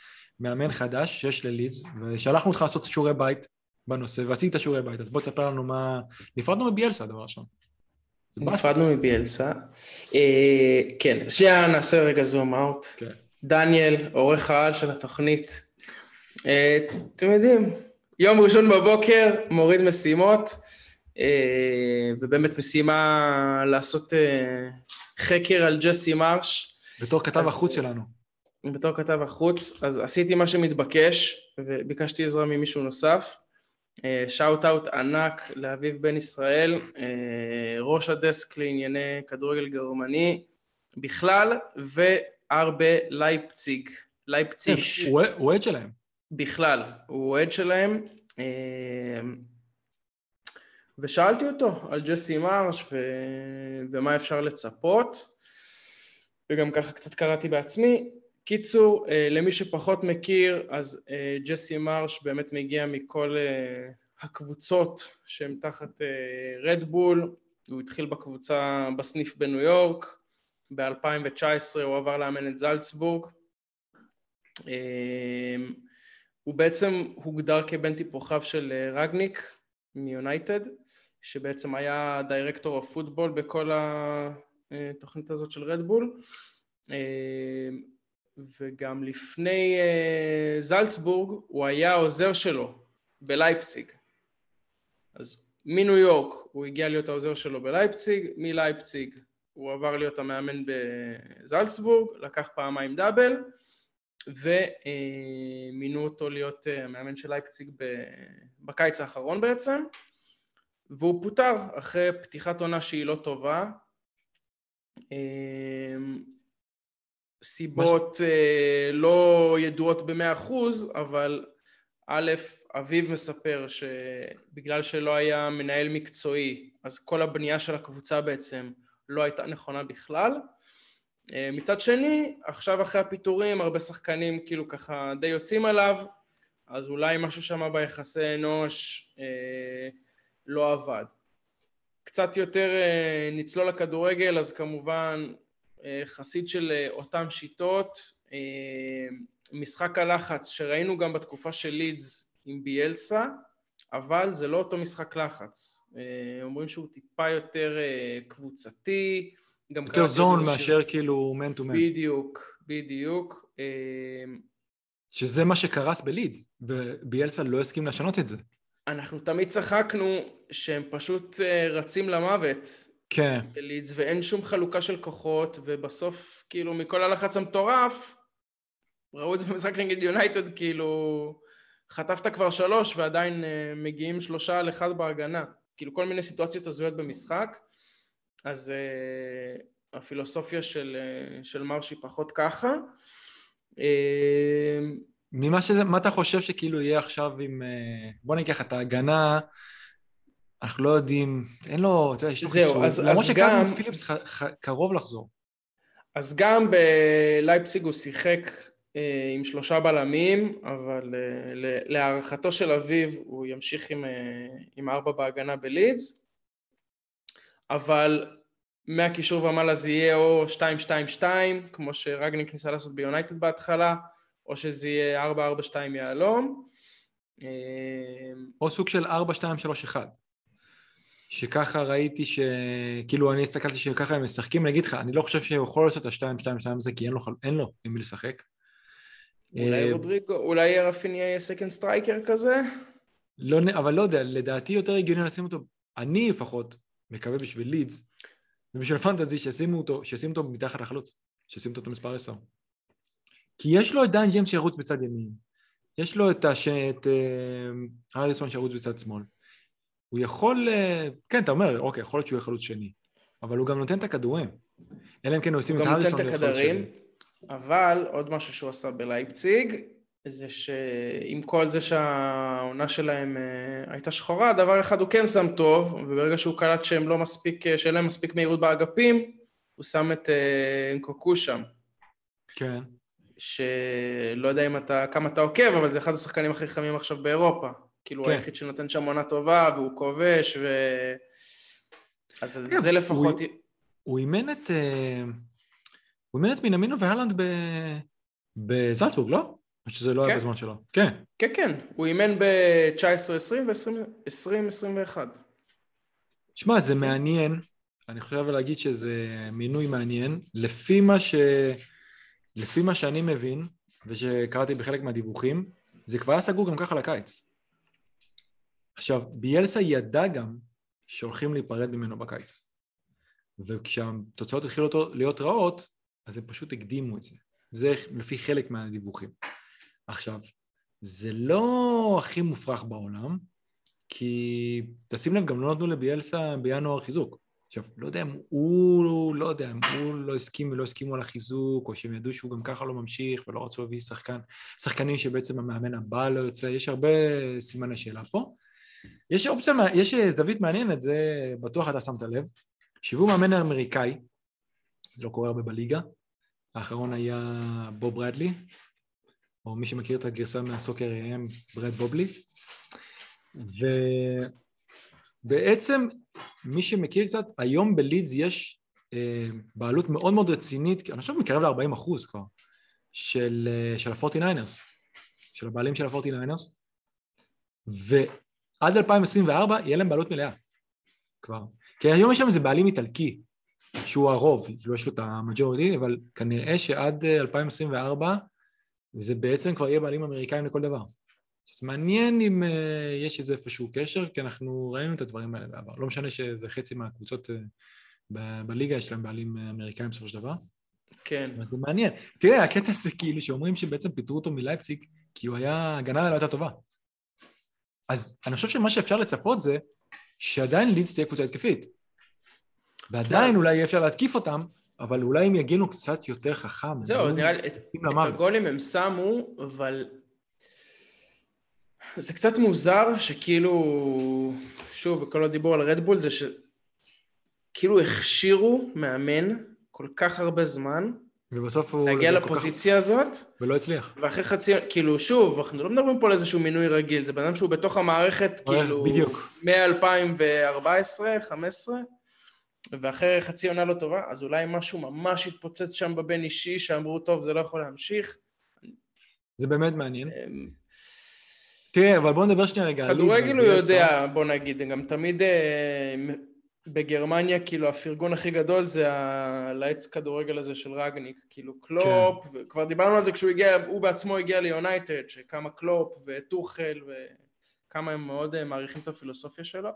מאמן חדש שיש ללידס, ושלחנו אותך לעשות שיעורי בית בנושא, ועשית שיעורי בית, אז בוא תספר לנו מה... נפרדנו מביאלסה, דבר ראשון. נפרדנו מביאלסה. אה, כן, שנייה נעשה רגע זום אאוט. כן. דניאל, עורך העל של התוכנית. אה, אתם יודעים, יום ראשון בבוקר, מוריד משימות, ובאמת משימה לעשות אה, חקר על ג'סי מרש. בתור כתב אז, החוץ שלנו. בתור כתב החוץ, אז עשיתי מה שמתבקש, וביקשתי עזרה ממישהו נוסף. שאוט אה, אאוט ענק לאביב בן ישראל, ראש הדסק לענייני כדורגל גרמני בכלל, והרבה לייפציג, לייפציג. הוא אוהד שלהם. בכלל, הוא אוהד שלהם. ושאלתי אותו על ג'סי מרש ו... ומה אפשר לצפות, וגם ככה קצת קראתי בעצמי. קיצור, אה, למי שפחות מכיר, אז אה, ג'סי מרש באמת מגיע מכל אה, הקבוצות שהן תחת רדבול, הוא התחיל בקבוצה בסניף בניו יורק, ב-2019 הוא עבר לאמן את זלצבורג. הוא בעצם הוגדר כבן טיפוחיו של רגניק מיונייטד, שבעצם היה דירקטור הפוטבול בכל התוכנית הזאת של רדבול, אה, וגם לפני אה, זלצבורג הוא היה העוזר שלו בלייפציג. אז מניו יורק הוא הגיע להיות העוזר שלו בלייפציג, מלייפציג הוא עבר להיות המאמן בזלצבורג, לקח פעמיים דאבל, ומינו אותו להיות אה, המאמן של לייפציג בקיץ האחרון בעצם. והוא פוטר אחרי פתיחת עונה שהיא לא טובה. אמ, סיבות מש... אה, לא ידועות במאה אחוז, אבל א', אביב מספר שבגלל שלא היה מנהל מקצועי, אז כל הבנייה של הקבוצה בעצם לא הייתה נכונה בכלל. אה, מצד שני, עכשיו אחרי הפיטורים, הרבה שחקנים כאילו ככה די יוצאים עליו, אז אולי משהו שם ביחסי אנוש אה, לא עבד. קצת יותר אה, נצלול לכדורגל, אז כמובן אה, חסיד של אה, אותן שיטות, משחק הלחץ שראינו גם בתקופה של לידס עם ביאלסה, אבל זה לא אותו משחק לחץ. אומרים שהוא טיפה יותר קבוצתי, גם יותר זון מאשר ש... כאילו מן טו מן. בדיוק, בדיוק. שזה מה שקרס בלידס, וביאלסה לא הסכים לשנות את זה. אנחנו תמיד צחקנו שהם פשוט אה, רצים למוות. כן. בלידס, ואין שום חלוקה של כוחות, ובסוף, כאילו, מכל הלחץ המטורף, ראו את זה במשחק נגד יונייטד, כאילו, חטפת כבר שלוש ועדיין uh, מגיעים שלושה על אחד בהגנה. כאילו, כל מיני סיטואציות הזויות במשחק, אז uh, הפילוסופיה של, uh, של מרשי פחות ככה. Uh, ממה שזה, מה אתה חושב שכאילו יהיה עכשיו עם... אה, בוא ניקח את ההגנה, אנחנו לא יודעים, אין לו, אתה יודע, יש לו חיסור. אז, למרות שקלמן פיליפס ח, ח, קרוב לחזור. אז גם בלייפסיג הוא שיחק אה, עם שלושה בלמים, אבל אה, להערכתו של אביו הוא ימשיך עם, אה, עם ארבע בהגנה בלידס, אבל מהקישור ומעלה זה יהיה או 2-2-2, כמו שרגניק ניסה לעשות ביונייטד בהתחלה, או שזה יהיה 4-4-2 יהלום. אמ, או סוג של 4-2-3-1. שככה ראיתי ש... כאילו אני הסתכלתי שככה הם משחקים, אני אגיד לך, אני לא חושב שהוא יכול לעשות את ה-2-2-2 הזה, כי אין לו, אין לו עם מי לשחק. אולי אה, רודריגו, אולי רפיניה יהיה second striker כזה? לא, אבל לא יודע, לדעתי יותר הגיוני לשים אותו, אני לפחות, מקווה בשביל לידס, ובשביל פנטזי שישימו אותו, שישימו אותו מתחת לחלוץ, שישימו אותו מספר 10. כי יש לו את דן ג'יימס שירוץ בצד ימין, יש לו את, הש... את אה, הריסון שירוץ בצד שמאל. הוא יכול, אה, כן, אתה אומר, אוקיי, יכול להיות שהוא יהיה חלוץ שני, אבל הוא גם נותן את הכדורים. אלא אם כן הוא עושים את הריסון להיות חלוץ שני. אבל עוד משהו שהוא עשה בלייפציג, זה שעם כל זה שהעונה שלהם uh, הייתה שחורה, דבר אחד הוא כן שם טוב, וברגע שהוא קלט שהם לא מספיק, שאין להם מספיק מהירות באגפים, הוא שם את אנקוקו שם. כן. שלא יודע אם אתה, כמה אתה עוקב, אבל זה אחד השחקנים הכי חמים עכשיו באירופה. כאילו, כן. הוא היחיד שנותן שם עונה טובה, והוא כובש, ו... אז כן, זה לפחות... הוא, אימן את... אה, הוא אימן את מינמינו והלנד ב... בזלצבורג, לא? או שזה לא כן. היה בזמן שלו? כן. כן, כן. הוא אימן ב-19-20 ו-20-21. שמע, זה מעניין. אני חייב להגיד שזה מינוי מעניין. לפי מה ש... לפי מה שאני מבין, ושקראתי בחלק מהדיווחים, זה כבר היה סגור גם ככה לקיץ. עכשיו, ביאלסה ידע גם שהולכים להיפרד ממנו בקיץ. וכשהתוצאות התחילו להיות רעות, אז הם פשוט הקדימו את זה. זה לפי חלק מהדיווחים. עכשיו, זה לא הכי מופרך בעולם, כי תשים לב, גם לא נתנו לביאלסה בינואר חיזוק. עכשיו, לא יודע אם הוא, לא יודע, אם הוא לא הסכים ולא הסכימו על החיזוק, או שהם ידעו שהוא גם ככה לא ממשיך ולא רצו להביא שחקן, שחקנים שבעצם המאמן הבא לא יוצא, יש הרבה סימני שאלה פה. יש אופציה, יש זווית מעניינת, זה בטוח אתה שמת לב, שהביאו מאמן אמריקאי, זה לא קורה הרבה בליגה, האחרון היה בוב ברדלי, או מי שמכיר את הגרסה מהסוקר AM, ברד בובלי, ו... בעצם, מי שמכיר קצת, היום בלידס יש אה, בעלות מאוד מאוד רצינית, אני חושב מקרב ל-40 אחוז כבר, של, אה, של ה-49ers, של הבעלים של ה-49ers, ועד 2024 יהיה להם בעלות מלאה כבר. כי היום יש שם איזה בעלים איטלקי, שהוא הרוב, לא יש לו את המג'וריטי, אבל כנראה שעד 2024 אה, זה בעצם כבר יהיה בעלים אמריקאים לכל דבר. זה מעניין אם uh, יש איזה איפשהו קשר, כי אנחנו ראינו את הדברים האלה בעבר. לא משנה שזה חצי מהקבוצות uh, ב- בליגה, יש להם בעלים אה, אמריקאים בסופו של דבר. כן. אבל זה מעניין. תראה, הקטע זה כאילו שאומרים שבעצם פיטרו אותו מלייפציג, כי הוא היה, הגנה לא הייתה טובה. אז אני חושב שמה שאפשר לצפות זה שעדיין לידס תהיה קבוצה התקפית. ועדיין אולי יהיה אפשר להתקיף אותם, אבל אולי הם יגינו קצת יותר חכם. זהו, נראה לי, את, את הגולים הם שמו, אבל זה קצת מוזר שכאילו, שוב, בכל הדיבור על רדבול זה שכאילו הכשירו מאמן כל כך הרבה זמן. ובסוף הוא... להגיע לפוזיציה כך... הזאת. ולא הצליח. ואחרי חצי, כאילו, שוב, אנחנו לא מדברים פה על איזשהו מינוי רגיל, זה בן אדם שהוא בתוך המערכת, כאילו... בדיוק. מ-2014, 2015, ואחרי חצי עונה לא טובה, אז אולי משהו ממש התפוצץ שם בבין אישי, שאמרו, טוב, זה לא יכול להמשיך. זה באמת מעניין. תראה, אבל בוא נדבר שנייה רגע. כדורגל הוא יודע, בוא נגיד, גם תמיד אה, בגרמניה, כאילו, הפרגון הכי גדול זה לעץ כדורגל הזה של רגניק, כאילו קלופ, כן. כבר דיברנו על זה כשהוא הגיע, הוא בעצמו הגיע ליונייטד, שכמה קלופ וטוחל וכמה הם מאוד אה, מעריכים את הפילוסופיה שלו.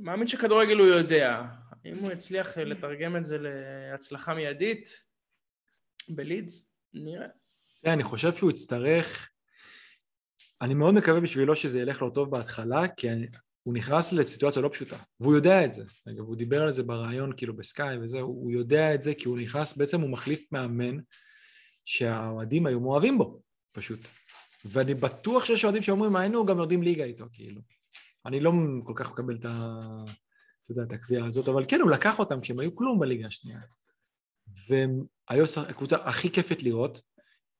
מאמין שכדורגל הוא יודע. אם הוא יצליח לתרגם את זה להצלחה מיידית בלידס, נראה. אני חושב שהוא יצטרך... אני מאוד מקווה בשבילו שזה ילך לו טוב בהתחלה, כי אני, הוא נכנס לסיטואציה לא פשוטה, והוא יודע את זה. אגב, הוא דיבר על זה בריאיון כאילו בסקאי וזה, הוא יודע את זה כי הוא נכנס, בעצם הוא מחליף מאמן שהאוהדים היו מאוהבים בו, פשוט. ואני בטוח שיש אוהדים שאומרים, היינו גם יורדים ליגה איתו, כאילו. אני לא כל כך מקבל את ה... אתה יודע, את הקביעה הזאת, אבל כן, הוא לקח אותם כשהם היו כלום בליגה השנייה. והם היו הקבוצה הכי כיפת לראות,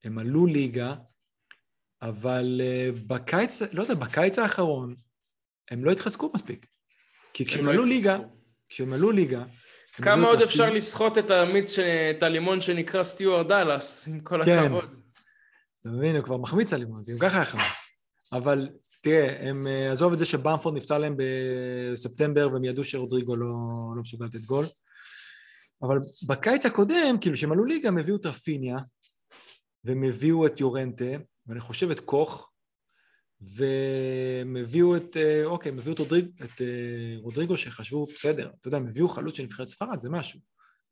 הם עלו ליגה, אבל uh, בקיץ, לא יודע, בקיץ האחרון הם לא התחזקו מספיק. כי כשהם לא עלו ליגה, כשהם עלו ליגה... כמה עוד אפשר לסחוט את המיץ, את הלימון שנקרא סטיואר דאלאס, עם כל כן. הכבוד. אתה מבין, הוא כבר מחמיץ הלימון, זה גם ככה היה חמץ. אבל תראה, הם, אה, עזוב את זה שבמפורד נפצע להם בספטמבר והם ידעו שרודריגו לא, לא מסוגל לתת גול. אבל בקיץ הקודם, כאילו שהם עלו ליגה, הם הביאו את רפיניה, והם הביאו את יורנטה, ואני חושב את קוך, והם הביאו את, אה, אוקיי, הם הביאו את, רודריג, את אה, רודריגו שחשבו, בסדר, אתה יודע, הם הביאו חלוץ של נבחרת ספרד, זה משהו.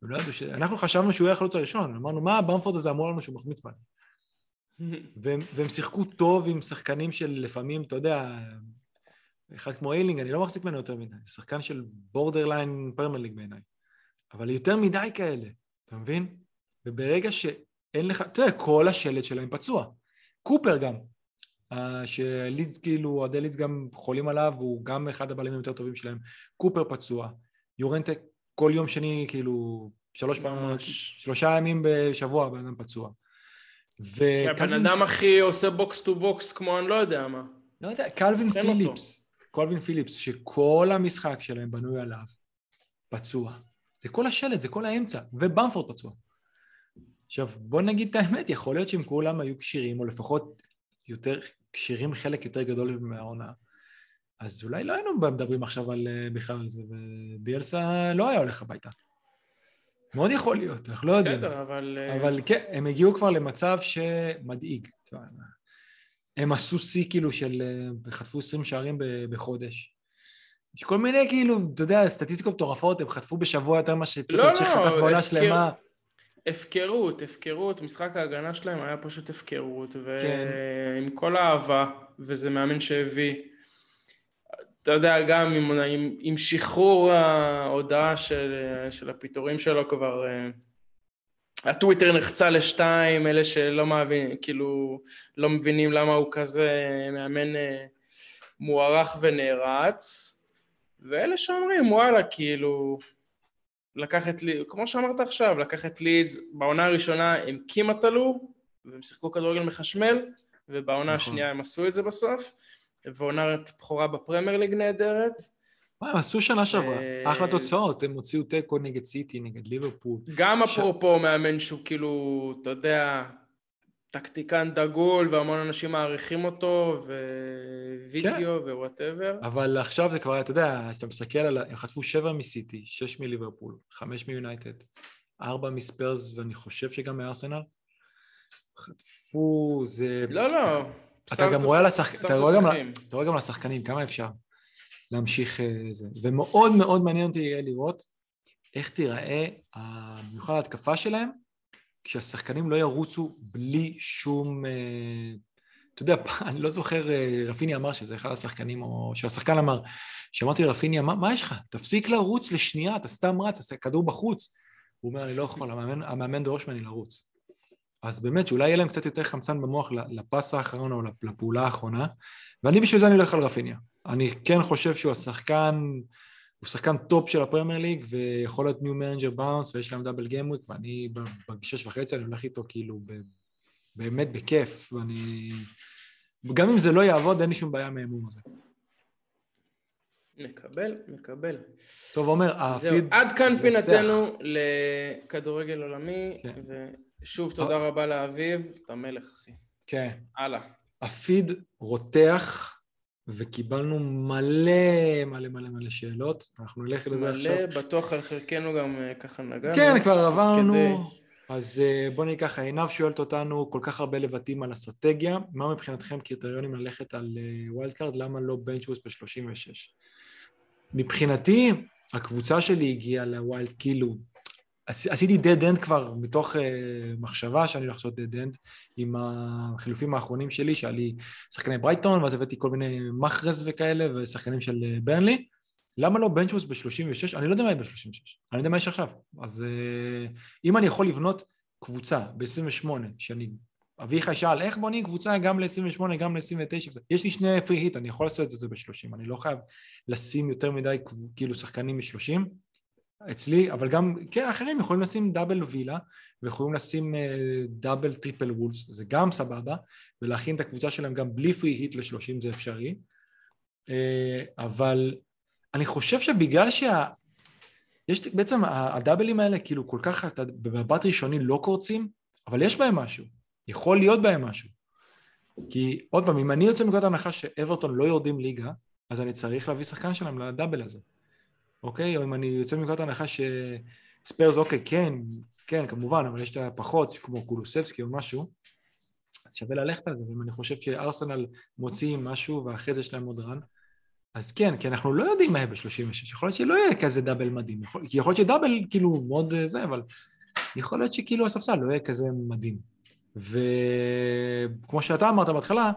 הם לא ידעו ש... אנחנו חשבנו שהוא יהיה החלוץ הראשון, אמרנו, מה הבמפורד הזה אמרו לנו שהוא מחמיץ בנו? והם, והם שיחקו טוב עם שחקנים של לפעמים, אתה יודע, אחד כמו איילינג, אני לא מחזיק ממנו יותר מדי, שחקן של borderline פרמייר ליג בעיניי. אבל יותר מדי כאלה, אתה מבין? וברגע שאין לך, אתה יודע, כל השלד שלהם פצוע. קופר גם, שלידס כאילו, אוהדי לידס גם חולים עליו, הוא גם אחד הבעלים היותר טובים שלהם. קופר פצוע, יורנטה כל יום שני, כאילו, שלוש פעמים, שלושה ימים בשבוע הבן אדם פצוע. ו... כי הבן אדם הכי עושה box to box כמו אני לא יודע מה. לא יודע, קלווין פיליפס, קלווין פיליפס, שכל המשחק שלהם בנוי עליו, פצוע. זה כל השלד, זה כל האמצע, ובמפורד פצוע. עכשיו, בוא נגיד את האמת, יכול להיות שאם כולם היו כשירים, או לפחות יותר כשירים חלק יותר גדול מהעונה, אז אולי לא היינו מדברים עכשיו על, אה, בכלל על זה, וביאלסה לא היה הולך הביתה. מאוד יכול להיות, אנחנו לא יודעים. בסדר, אבל... אה, אבל כן, הם הגיעו כבר למצב שמדאיג. הם עשו שיא כאילו של... אה, חטפו 20 שערים בחודש. יש כל מיני כאילו, אתה יודע, סטטיסטיקות מטורפות, הם חטפו בשבוע יותר ממה שפטר לא, צ'ך לא, חטף בעונה שלמה. הפקרות, הפקרות, משחק ההגנה שלהם היה פשוט הפקרות. ועם כן. כל האהבה, וזה מאמן שהביא. אתה יודע, גם עם, עם, עם שחרור ההודעה של, של הפיטורים שלו כבר, אה, הטוויטר נחצה לשתיים, אלה שלא מבין, כאילו, לא מבינים למה הוא כזה מאמן אה, מוערך ונערץ, ואלה שאומרים, וואלה, כאילו, לקח את כמו שאמרת עכשיו, לקח את לידס, בעונה הראשונה הם כמעט עלו, והם שיחקו כדורגל מחשמל, ובעונה נכון. השנייה הם עשו את זה בסוף. ועונת בכורה בפרמייר ליג נהדרת. מה, הם עשו שנה שעברה, אה, אחלה תוצאות, הם הוציאו תיקו נגד סיטי, נגד ליברפול. גם אפרופו מאמן שהוא כאילו, אתה יודע, טקטיקן דגול, והמון אנשים מעריכים אותו, ווידאו כן. ו whatever. אבל עכשיו זה כבר, אתה יודע, כשאתה מסתכל על... הם חטפו שבע מסיטי, שש מליברפול, חמש מיונייטד, ארבע מספרס, ואני חושב שגם מארסנל. חטפו, זה... לא, לא. אתה גם רואה. אתה, רואה גם... אתה רואה גם לשחקנים, כמה אפשר להמשיך אה, זה. ומאוד מאוד מעניין אותי לראות איך תיראה, במיוחד ההתקפה שלהם, כשהשחקנים לא ירוצו בלי שום... אה, אתה יודע, אני לא זוכר, אה, רפיני אמר שזה אחד השחקנים, או שהשחקן אמר, שאמרתי לרפיני, מה, מה יש לך? תפסיק לרוץ לשנייה, אתה סתם רץ, הכדור בחוץ. הוא אומר, אני לא יכול, המאמן, המאמן דורש ממני לרוץ. אז באמת שאולי יהיה להם קצת יותר חמצן במוח לפס האחרון או לפעולה האחרונה, ואני בשביל זה אני הולך על רפיניה. אני כן חושב שהוא השחקן, הוא שחקן טופ של הפרמייר ליג, ויכול להיות new manager bounce, ויש להם double gameweek, ואני בשש וחצי אני הולך איתו כאילו ב, באמת בכיף, ואני... גם אם זה לא יעבוד, אין לי שום בעיה מהאמון הזה. מקבל, מקבל. טוב, עומר, הפיד... עד כאן פינתנו לכדורגל עולמי, כן. ו... שוב תודה רבה לאביב, אתה מלך אחי. כן. הלאה. הפיד רותח, וקיבלנו מלא מלא מלא מלא שאלות, אנחנו נלך לזה עכשיו. מלא, בטוח על חלקנו גם אה, ככה נגענו. כן, כבר עברנו. כדי... אז אה, בוא נהיה ככה, עינב שואלת אותנו כל כך הרבה לבטים על אסטרטגיה, מה מבחינתכם קריטריונים ללכת על wild אה, card, למה לא bench boost ב-36? מבחינתי, הקבוצה שלי הגיעה לווילד כאילו עשיתי dead end כבר מתוך uh, מחשבה שאני הולך לעשות dead end עם החילופים האחרונים שלי, שהיה לי שחקני ברייטון, ואז הבאתי כל מיני מחרז וכאלה, ושחקנים של uh, ברנלי. למה לא בנצ'בוס ב-36? אני לא יודע מה יהיה ב-36, אני יודע מה יש עכשיו. אז uh, אם אני יכול לבנות קבוצה ב-28, שאני... אביחי שאל, איך בונים קבוצה גם ל-28, גם ל-29? יש לי שני פרי היט, אני יכול לעשות את זה ב-30, אני לא חייב לשים יותר מדי כאילו שחקנים מ-30. אצלי, אבל גם, כן, אחרים יכולים לשים double וילה, ויכולים לשים double triple וולפס, זה גם סבבה, ולהכין את הקבוצה שלהם גם בלי free hit ל-30 זה אפשרי, אה, אבל אני חושב שבגלל שה... יש בעצם הדאבלים האלה כאילו כל כך, אתה במבט ראשוני לא קורצים, אבל יש בהם משהו, יכול להיות בהם משהו. כי עוד פעם, אם אני יוצא מנקודת הנחה שאברטון לא יורדים ליגה, אז אני צריך להביא שחקן שלהם לדאבל הזה. אוקיי? או אם אני יוצא מנקודת הנחה שספיירס, אוקיי, כן, כן, כמובן, אבל יש את הפחות, כמו קולוסבסקי או משהו, אז שווה ללכת על זה, ואם אני חושב שארסנל מוציאים משהו ואחרי זה יש להם עוד רן, אז כן, כי אנחנו לא יודעים מה יהיה ב-36, יכול להיות שלא יהיה כזה דאבל מדהים, יכול, יכול להיות שדאבל כאילו מאוד אה, זה, אבל יכול להיות שכאילו הספסל לא יהיה כזה מדהים. וכמו שאתה אמרת בהתחלה,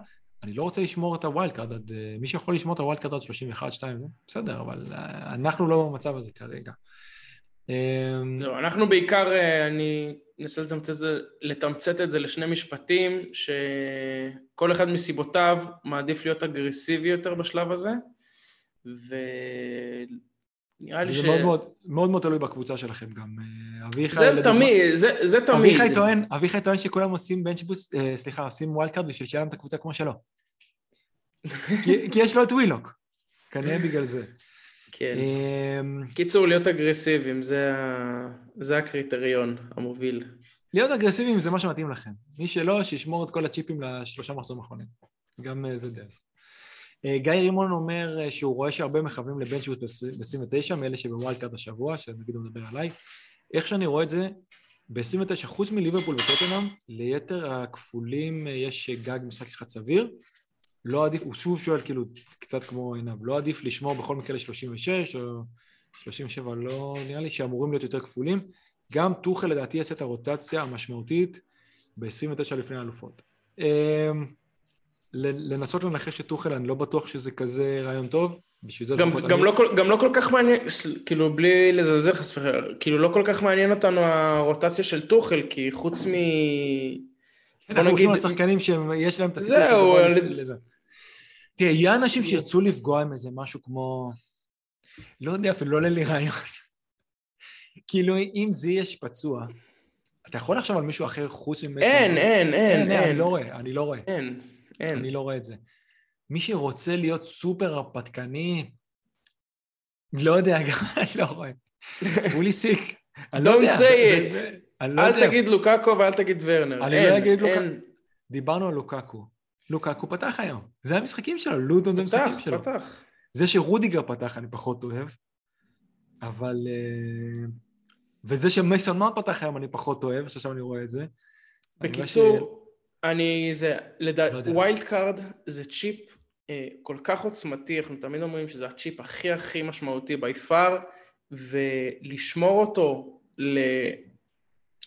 אני לא רוצה לשמור את ה wild card עד... אה, מי שיכול לשמור את ה wild card עד 31, 2, זה בסדר, אבל אה, אנחנו לא במצב הזה כרגע. לא, אנחנו בעיקר, אני אנסה לתמצת, לתמצת את זה לשני משפטים, שכל אחד מסיבותיו מעדיף להיות אגרסיבי יותר בשלב הזה, ונראה לי ש... זה מאוד מאוד, מאוד מאוד תלוי בקבוצה שלכם גם. אה, אביחי... זה לדוגמה... תמיד, זה, זה תמיד. אביחי טוען, אביחי טוען שכולם עושים bench boost, אה, סליחה, עושים wild card בשביל שיהיה להם את הקבוצה כמו שלו. כי, כי יש לו את ווילוק, כנראה בגלל זה. כן. אמ, קיצור, להיות אגרסיביים, זה. זה הקריטריון המוביל. להיות אגרסיביים זה מה שמתאים לכם. מי שלא, שישמור את כל הצ'יפים לשלושה מחזורים האחרונים. גם אה, זה דרך. אה, גיא רימון אומר אה, שהוא רואה שהרבה מכוונים ל bench boost ב-29, מאלה שב wild card השבוע, שנגיד הוא מדבר עליי. איך שאני רואה את זה, ב-29, חוץ מליברפול וטוטנהאם, ליתר הכפולים יש גג משחק אחד סביר. לא עדיף, הוא שוב שואל כאילו קצת כמו עינב, לא עדיף לשמור בכל מקרה ל-36 או 37, לא נראה לי שאמורים להיות יותר כפולים. גם טוחל לדעתי יעשה את הרוטציה המשמעותית ב-29 לפני האלופות. אמ, לנסות לנחש את טוחל, אני לא בטוח שזה כזה רעיון טוב, בשביל זה גם, גם, אני... לא, גם לא כל כך מעניין, כאילו בלי לזלזל חס וחלילה, כאילו לא כל כך מעניין אותנו הרוטציה של טוחל, כי חוץ מ... כן, אנחנו חושבים על שחקנים שיש להם את הסיפור זהו, תראה, יהיה אנשים שירצו לפגוע עם איזה משהו כמו... לא יודע, אפילו לא עולה לי רעיון. כאילו, אם זה יש פצוע, אתה יכול לחשוב על מישהו אחר חוץ ממסר? אין, אין, אין, אין. אני לא רואה, אני לא רואה. אין, אין. אני לא רואה את זה. מי שרוצה להיות סופר הרפתקני, לא יודע, גם אני לא רואה. אולי סיק. לא Don't say it. לא אל תגיד לוקאקו ואל תגיד ורנר. אני לא אגיד לוקאקו. דיברנו על לוקאקו. לוקקו פתח היום. זה המשחקים שלו, לוטון זה המשחקים שלו. פתח, פתח. זה שרודיגר פתח אני פחות אוהב, אבל... אה, וזה שמייסון מאונט פתח היום אני פחות אוהב, שעכשיו אני רואה את זה. בקיצור, אני, אני זה, לדעת, לא wild card זה צ'יפ אה, כל כך עוצמתי, אנחנו תמיד אומרים שזה הצ'יפ הכי הכי משמעותי by far, ולשמור אותו ל...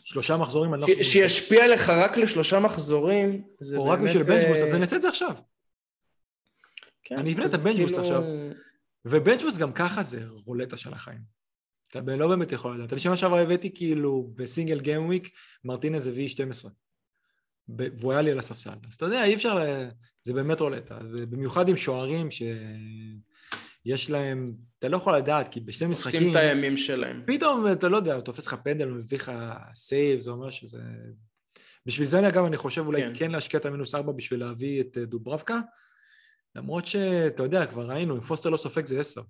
שלושה מחזורים אני לא חושב... שישפיע לך רק לשלושה מחזורים, זה באמת... או רק בשביל bench boost, אז אני אעשה את זה עכשיו. כן, אני אבנה את ה bench boost כאילו... עכשיו. ו bench boost גם ככה זה רולטה של החיים. אתה לא באמת יכול לדעת. אני שנה שעברה הבאתי כאילו ב single gameweek, מרטינז הביא 12. והוא היה לי על הספסל. אז אתה יודע, אי אפשר, זה באמת רולטה. במיוחד עם שוערים ש... יש להם, אתה לא יכול לדעת, כי בשני משחקים... עושים את הימים שלהם. פתאום, אתה לא יודע, תופס לך פנדל, מביא לך save, זה אומר שזה... בשביל זה, אגב, אני חושב אולי כן, כן להשקיע את המינוס ארבע בשביל להביא את אה, דוברבקה, למרות שאתה יודע, כבר ראינו, אם פוסטר לא סופג זה עשר.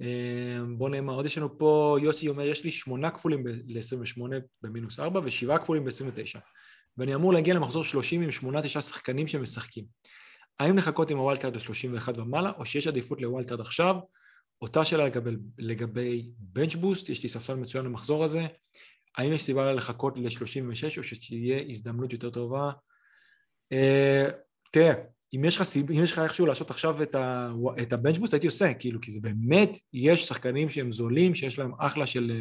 אה, בוא נאמר, עוד יש לנו פה, יוסי אומר, יש לי שמונה כפולים ל-28 במינוס ארבע ושבעה כפולים ב-29. ואני אמור להגיע למחזור 30 עם שמונה תשעה שחקנים שמשחקים. האם לחכות עם ה wild card ל-31 ומעלה, או שיש עדיפות ל wild card עכשיו? אותה שאלה לגבי, לגבי bench boost, יש לי ספסל מצוין למחזור הזה. האם יש סיבה לחכות ל-36 או שתהיה הזדמנות יותר טובה? Uh, תראה, אם יש לך, אם יש לך איכשהו לעשות עכשיו את, ה, את הבנץ' בוסט, הייתי עושה, כאילו, כי זה באמת, יש שחקנים שהם זולים, שיש להם אחלה של,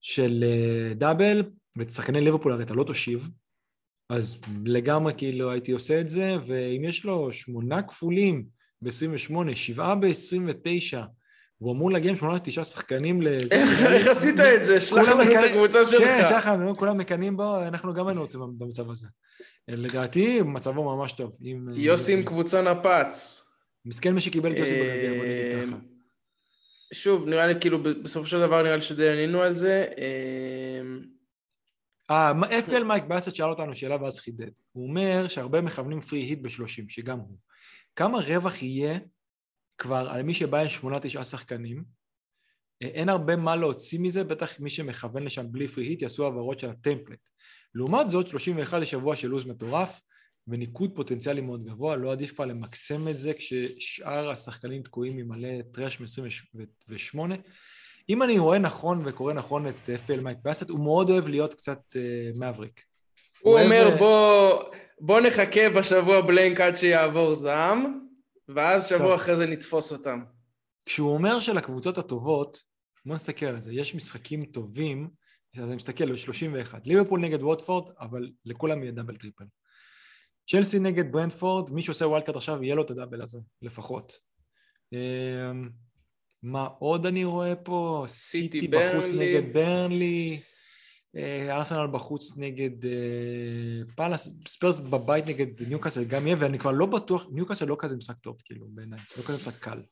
של אה, דאבל, ואת שחקני ליברפול הרי אתה לא תושיב, אז לגמרי כאילו הייתי עושה את זה, ואם יש לו שמונה כפולים ב-28, שבעה ב-29, והוא אמור להגיע עם שמונה תשעה שחקנים לזה. איך עשית את זה? שלח לנו את הקבוצה שלך. כן, שלח לנו, כולם מקנאים בו, אנחנו גם היינו רוצים במצב הזה. לדעתי, מצבו ממש טוב. יוסי עם קבוצה נפץ. מסכן מי שקיבל את יוסי בגביע, בוא נגיד ככה. שוב, נראה לי כאילו, בסופו של דבר נראה לי שדי ענינו על זה. אה, אה, FPL מייק באסט שאל אותנו שאלה ואז חידד. הוא אומר שהרבה מכוונים פרי היט ב-30, שגם הוא. כמה רווח יהיה כבר על מי שבא עם שמונה תשעה שחקנים? אה, אין הרבה מה להוציא מזה, בטח מי שמכוון לשם בלי פרי היט יעשו העברות של הטמפלט. לעומת זאת, 31 זה שבוע של לו"ז מטורף, וניקוד פוטנציאלי מאוד גבוה, לא עדיף כבר למקסם את זה כששאר השחקנים תקועים עם מלא טראש מ-28. אם אני רואה נכון וקורא נכון את FPL מייק באסט, הוא מאוד אוהב להיות קצת uh, מבריק. הוא אוהב, אומר אה, בוא, בוא נחכה בשבוע בלנק עד שיעבור זעם, ואז שבוע עכשיו. אחרי זה נתפוס אותם. כשהוא אומר שלקבוצות הטובות, בוא נסתכל על זה, יש משחקים טובים, אז אני מסתכל, 31. ליברפול נגד ווטפורד, אבל לכולם יהיה double triple. צ'לסי נגד ברנדפורד, מי שעושה wild עכשיו, יהיה לו את ה double הזה, לפחות. מה עוד אני רואה פה? סיטי בחוץ ברנלי. נגד ברנלי, אה, ארסנל בחוץ נגד אה, פאלאס, ספרס בבית נגד ניוקאסל גם יהיה, ואני כבר לא בטוח, ניוקאסל לא כזה משחק טוב, כאילו, בעיניי, לא כזה משחק קל.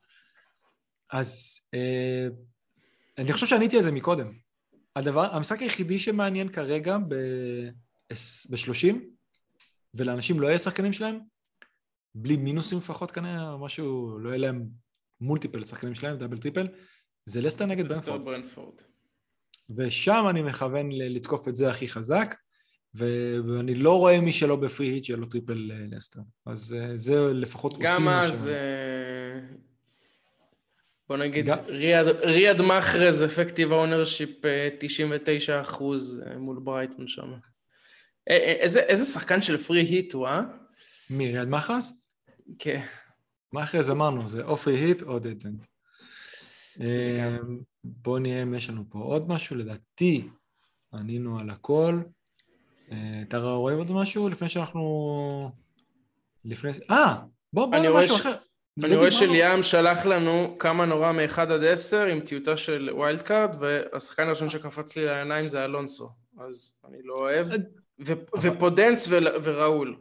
אז אה, אני חושב שעניתי על זה מקודם. הדבר, המשחק היחידי שמעניין כרגע ב-30, ולאנשים לא יהיה שחקנים שלהם, בלי מינוסים לפחות כנראה, משהו, לא יהיה להם multiple שחקנים שלהם, double triple, זה לסטר נגד ברנפורד. ברנפורד. ושם אני מכוון לתקוף את זה הכי חזק, ואני לא רואה מי שלא ב free hit לו triple אה, לסטר. אז אה, זה לפחות אותי גם אז, אה, בוא נגיד, גם- ריאד, ריאד מחרז, effective ownership 99 אחוז אה, מול ברייטון שם. איזה, איזה שחקן של free hit הוא, אה? מי, ריאד מחרס? כן. מחרס אמרנו, זה או free hit או dead end. בואו נראה אם יש לנו פה עוד משהו, לדעתי ענינו על הכל. אה, אתה רואה עוד משהו לפני שאנחנו... לפני... אה, בוא בוא אני נראה רואה משהו ש- אחר. אני רואה שליאם שלח לנו כמה נורא מ-1 עד 10 עם טיוטה של wild card, והשחקן הראשון שקפץ לי לעיניים זה אלונסו, אז אני לא אוהב. ו- ופודנס ול- וראול.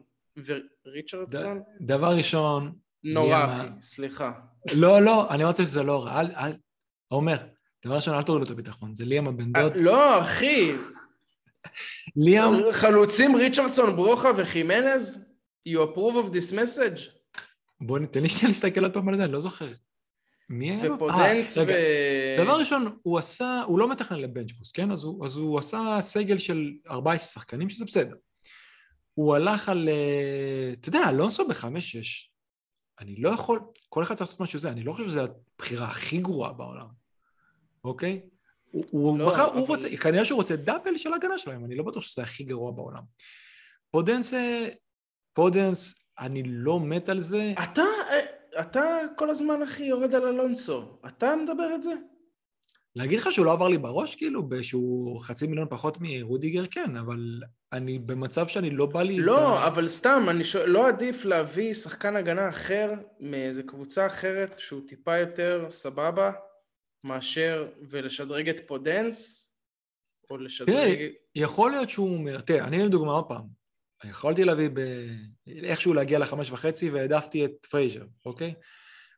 וריצ'רדסון? דבר ראשון, נורא, אחי, סליחה. לא, לא, אני אמרתי שזה לא רע. אל, אל, עומר, דבר ראשון, אל תוריד לו את הביטחון, זה ליאם הבן דוד. לא, אחי, ליאם, חלוצים ריצ'רדסון, ברוכה וחימנז? You approve of this message? בוא ניתן לי שנייה להסתכל עוד פעם על זה, אני לא זוכר. מי היה לו? ופודנס אה, ו... רגע, דבר ראשון, הוא עשה, הוא לא מתכנן לבנצ'בוס, כן? אז הוא, אז הוא עשה סגל של 14 שחקנים, שזה בסדר. הוא הלך על, אה, אתה יודע, אלונסו בחמש-שש. אני לא יכול, כל אחד צריך לעשות משהו זה, אני לא חושב שזו הבחירה הכי גרועה בעולם, אוקיי? הוא, הוא לא, בחר, אבל- הוא רוצה, כנראה שהוא רוצה double של הגנה שלהם, אני לא בטוח שזה הכי גרוע בעולם. פודנס, אה, פודנס, אני לא מת על זה. אתה, אתה כל הזמן, אחי, יורד על אלונסו. אתה מדבר את זה? להגיד לך שהוא לא עבר לי בראש, כאילו, שהוא חצי מיליון פחות מרודיגר, כן, אבל אני במצב שאני לא בא לי... את לא, ה- אבל סתם, אני שואל, לא עדיף להביא שחקן הגנה אחר מאיזה קבוצה אחרת שהוא טיפה יותר סבבה, מאשר ולשדרג את פודנס, או לשדרג... תראה, יכול להיות שהוא אומר, תראה, אני לדוגמה עוד פעם, יכולתי להביא ב... איכשהו להגיע לחמש וחצי והעדפתי את פרייזר, אוקיי?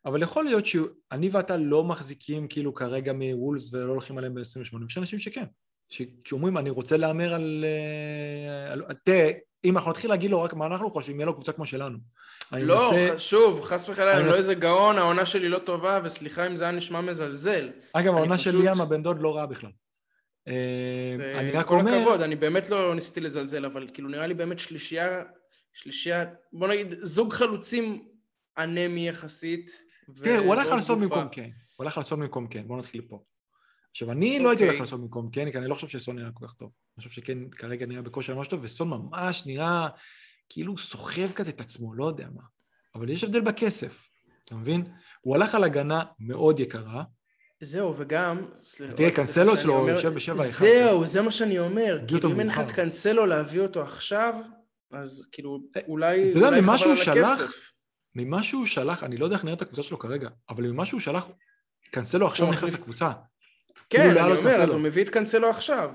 אבל יכול להיות שאני ואתה לא מחזיקים כאילו כרגע מוולס ולא הולכים עליהם ב-28, ויש אנשים שכן. שאומרים, אני רוצה להמר על... אה, על... תראה, אם אנחנו נתחיל להגיד לו רק מה אנחנו חושבים, יהיה לו קבוצה כמו שלנו. לא, מנסה- שוב, חס וחלילה, אני אני לא מנס- איזה גאון, העונה שלי לא טובה, וסליחה אם זה היה נשמע מזלזל. אגב, העונה פשוט- של ליאם הבן דוד לא רעה בכלל. אה, זה- אני רק כל אומר... הכבוד, אני באמת לא ניסיתי לזלזל, אבל כאילו נראה לי באמת שלישייה, שלישייה, בוא נגיד, זוג חלוצים אנמי יחסית. תראה, הוא הלך ועוד על סון גופה. במקום קיין. הוא הלך על סון במקום קיין, בואו נתחיל פה. עכשיו, אני לא הייתי אוקיי. הולך על סון במקום קיין, כי אני לא חושב שסון נראה כל כך טוב. אני חושב שקיין כרגע נראה בכושר ממש טוב, וסון ממש נראה כאילו סוחב כזה את עצמו, לא יודע מה. אבל יש הבדל בכסף, אתה מבין? הוא הלך על הגנה מאוד יקרה, זהו, וגם, סליחה, תראה, קנסלו שלו יושב בשבע אחד. זהו, זה מה שאני אומר. אותו כאילו, אם אין לך. את קנסלו להביא אותו עכשיו, אז כאילו, אה, אולי אתה יודע, ממה שהוא שלח. ממה שהוא שלח, אני לא יודע איך נראית הקבוצה שלו כרגע, אבל ממה שהוא שלח, קנסלו עכשיו הוא נכנס. לקבוצה. כן, כאילו, לא אני אומר, אז. הוא מביא את קנסלו עכשיו.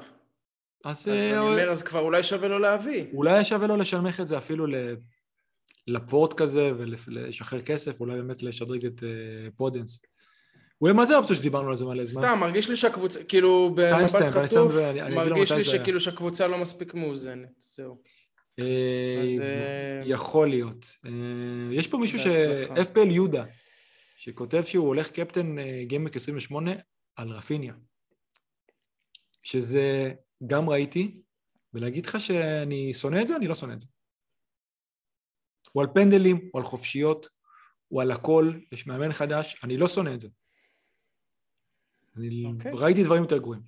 אז אז אה, אני אומר, אז כבר אולי שווה לו להביא. אולי שווה לו לשנמך את זה אפילו ל... לפורט כזה ולשחרר כסף, אולי באמת לשדרג את אה, פודנס. הוא מה זה האופציה שדיברנו על זה מלא זמן? סתם, מרגיש לי שהקבוצה, כאילו, במבט חטוף, מרגיש לי שכאילו שהקבוצה לא מספיק מאוזנת, זהו. אה, אז, אה, יכול להיות. אה, יש פה מישהו ש... FPL יהודה, שכותב שהוא הולך קפטן אה, גיימק 28 על רפיניה. שזה גם ראיתי, ולהגיד לך שאני שונא את זה, אני לא שונא את זה. הוא על פנדלים, הוא על חופשיות, הוא על הכל, יש מאמן חדש, אני לא שונא את זה. אני אוקיי. ראיתי דברים יותר גרועים.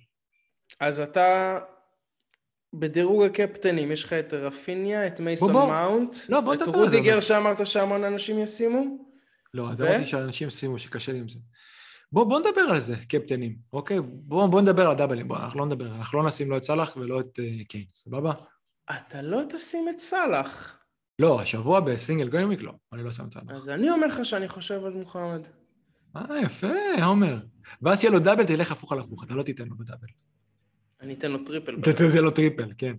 אז אתה בדירוג הקפטנים יש לך את רפיניה, את מייסון בוא, בוא. מאונט, לא, בוא את נדבר על זה, רודיגר. שאמרת שהמון אנשים ישימו, לא, אז ו? אמרתי שאנשים שימו שקשה לי עם זה. בוא, בוא נדבר על זה, קפטנים, אוקיי? בוא, בוא נדבר על הדאבלים, בוא, אנחנו לא נדבר, אנחנו לא נשים לא את סאלח ולא את אה, קיין, סבבה? אתה לא תשים את סאלח. לא, השבוע ב single gameweek לא, אני לא שם את סאלח. אז אני אומר לך שאני חושב על מוחמד. אה, יפה, עומר. ואז שיהיה לו double, תלך הפוך על הפוך, אתה לא תיתן לו ב double. אני אתן לו triple. אתה תיתן לו triple, כן.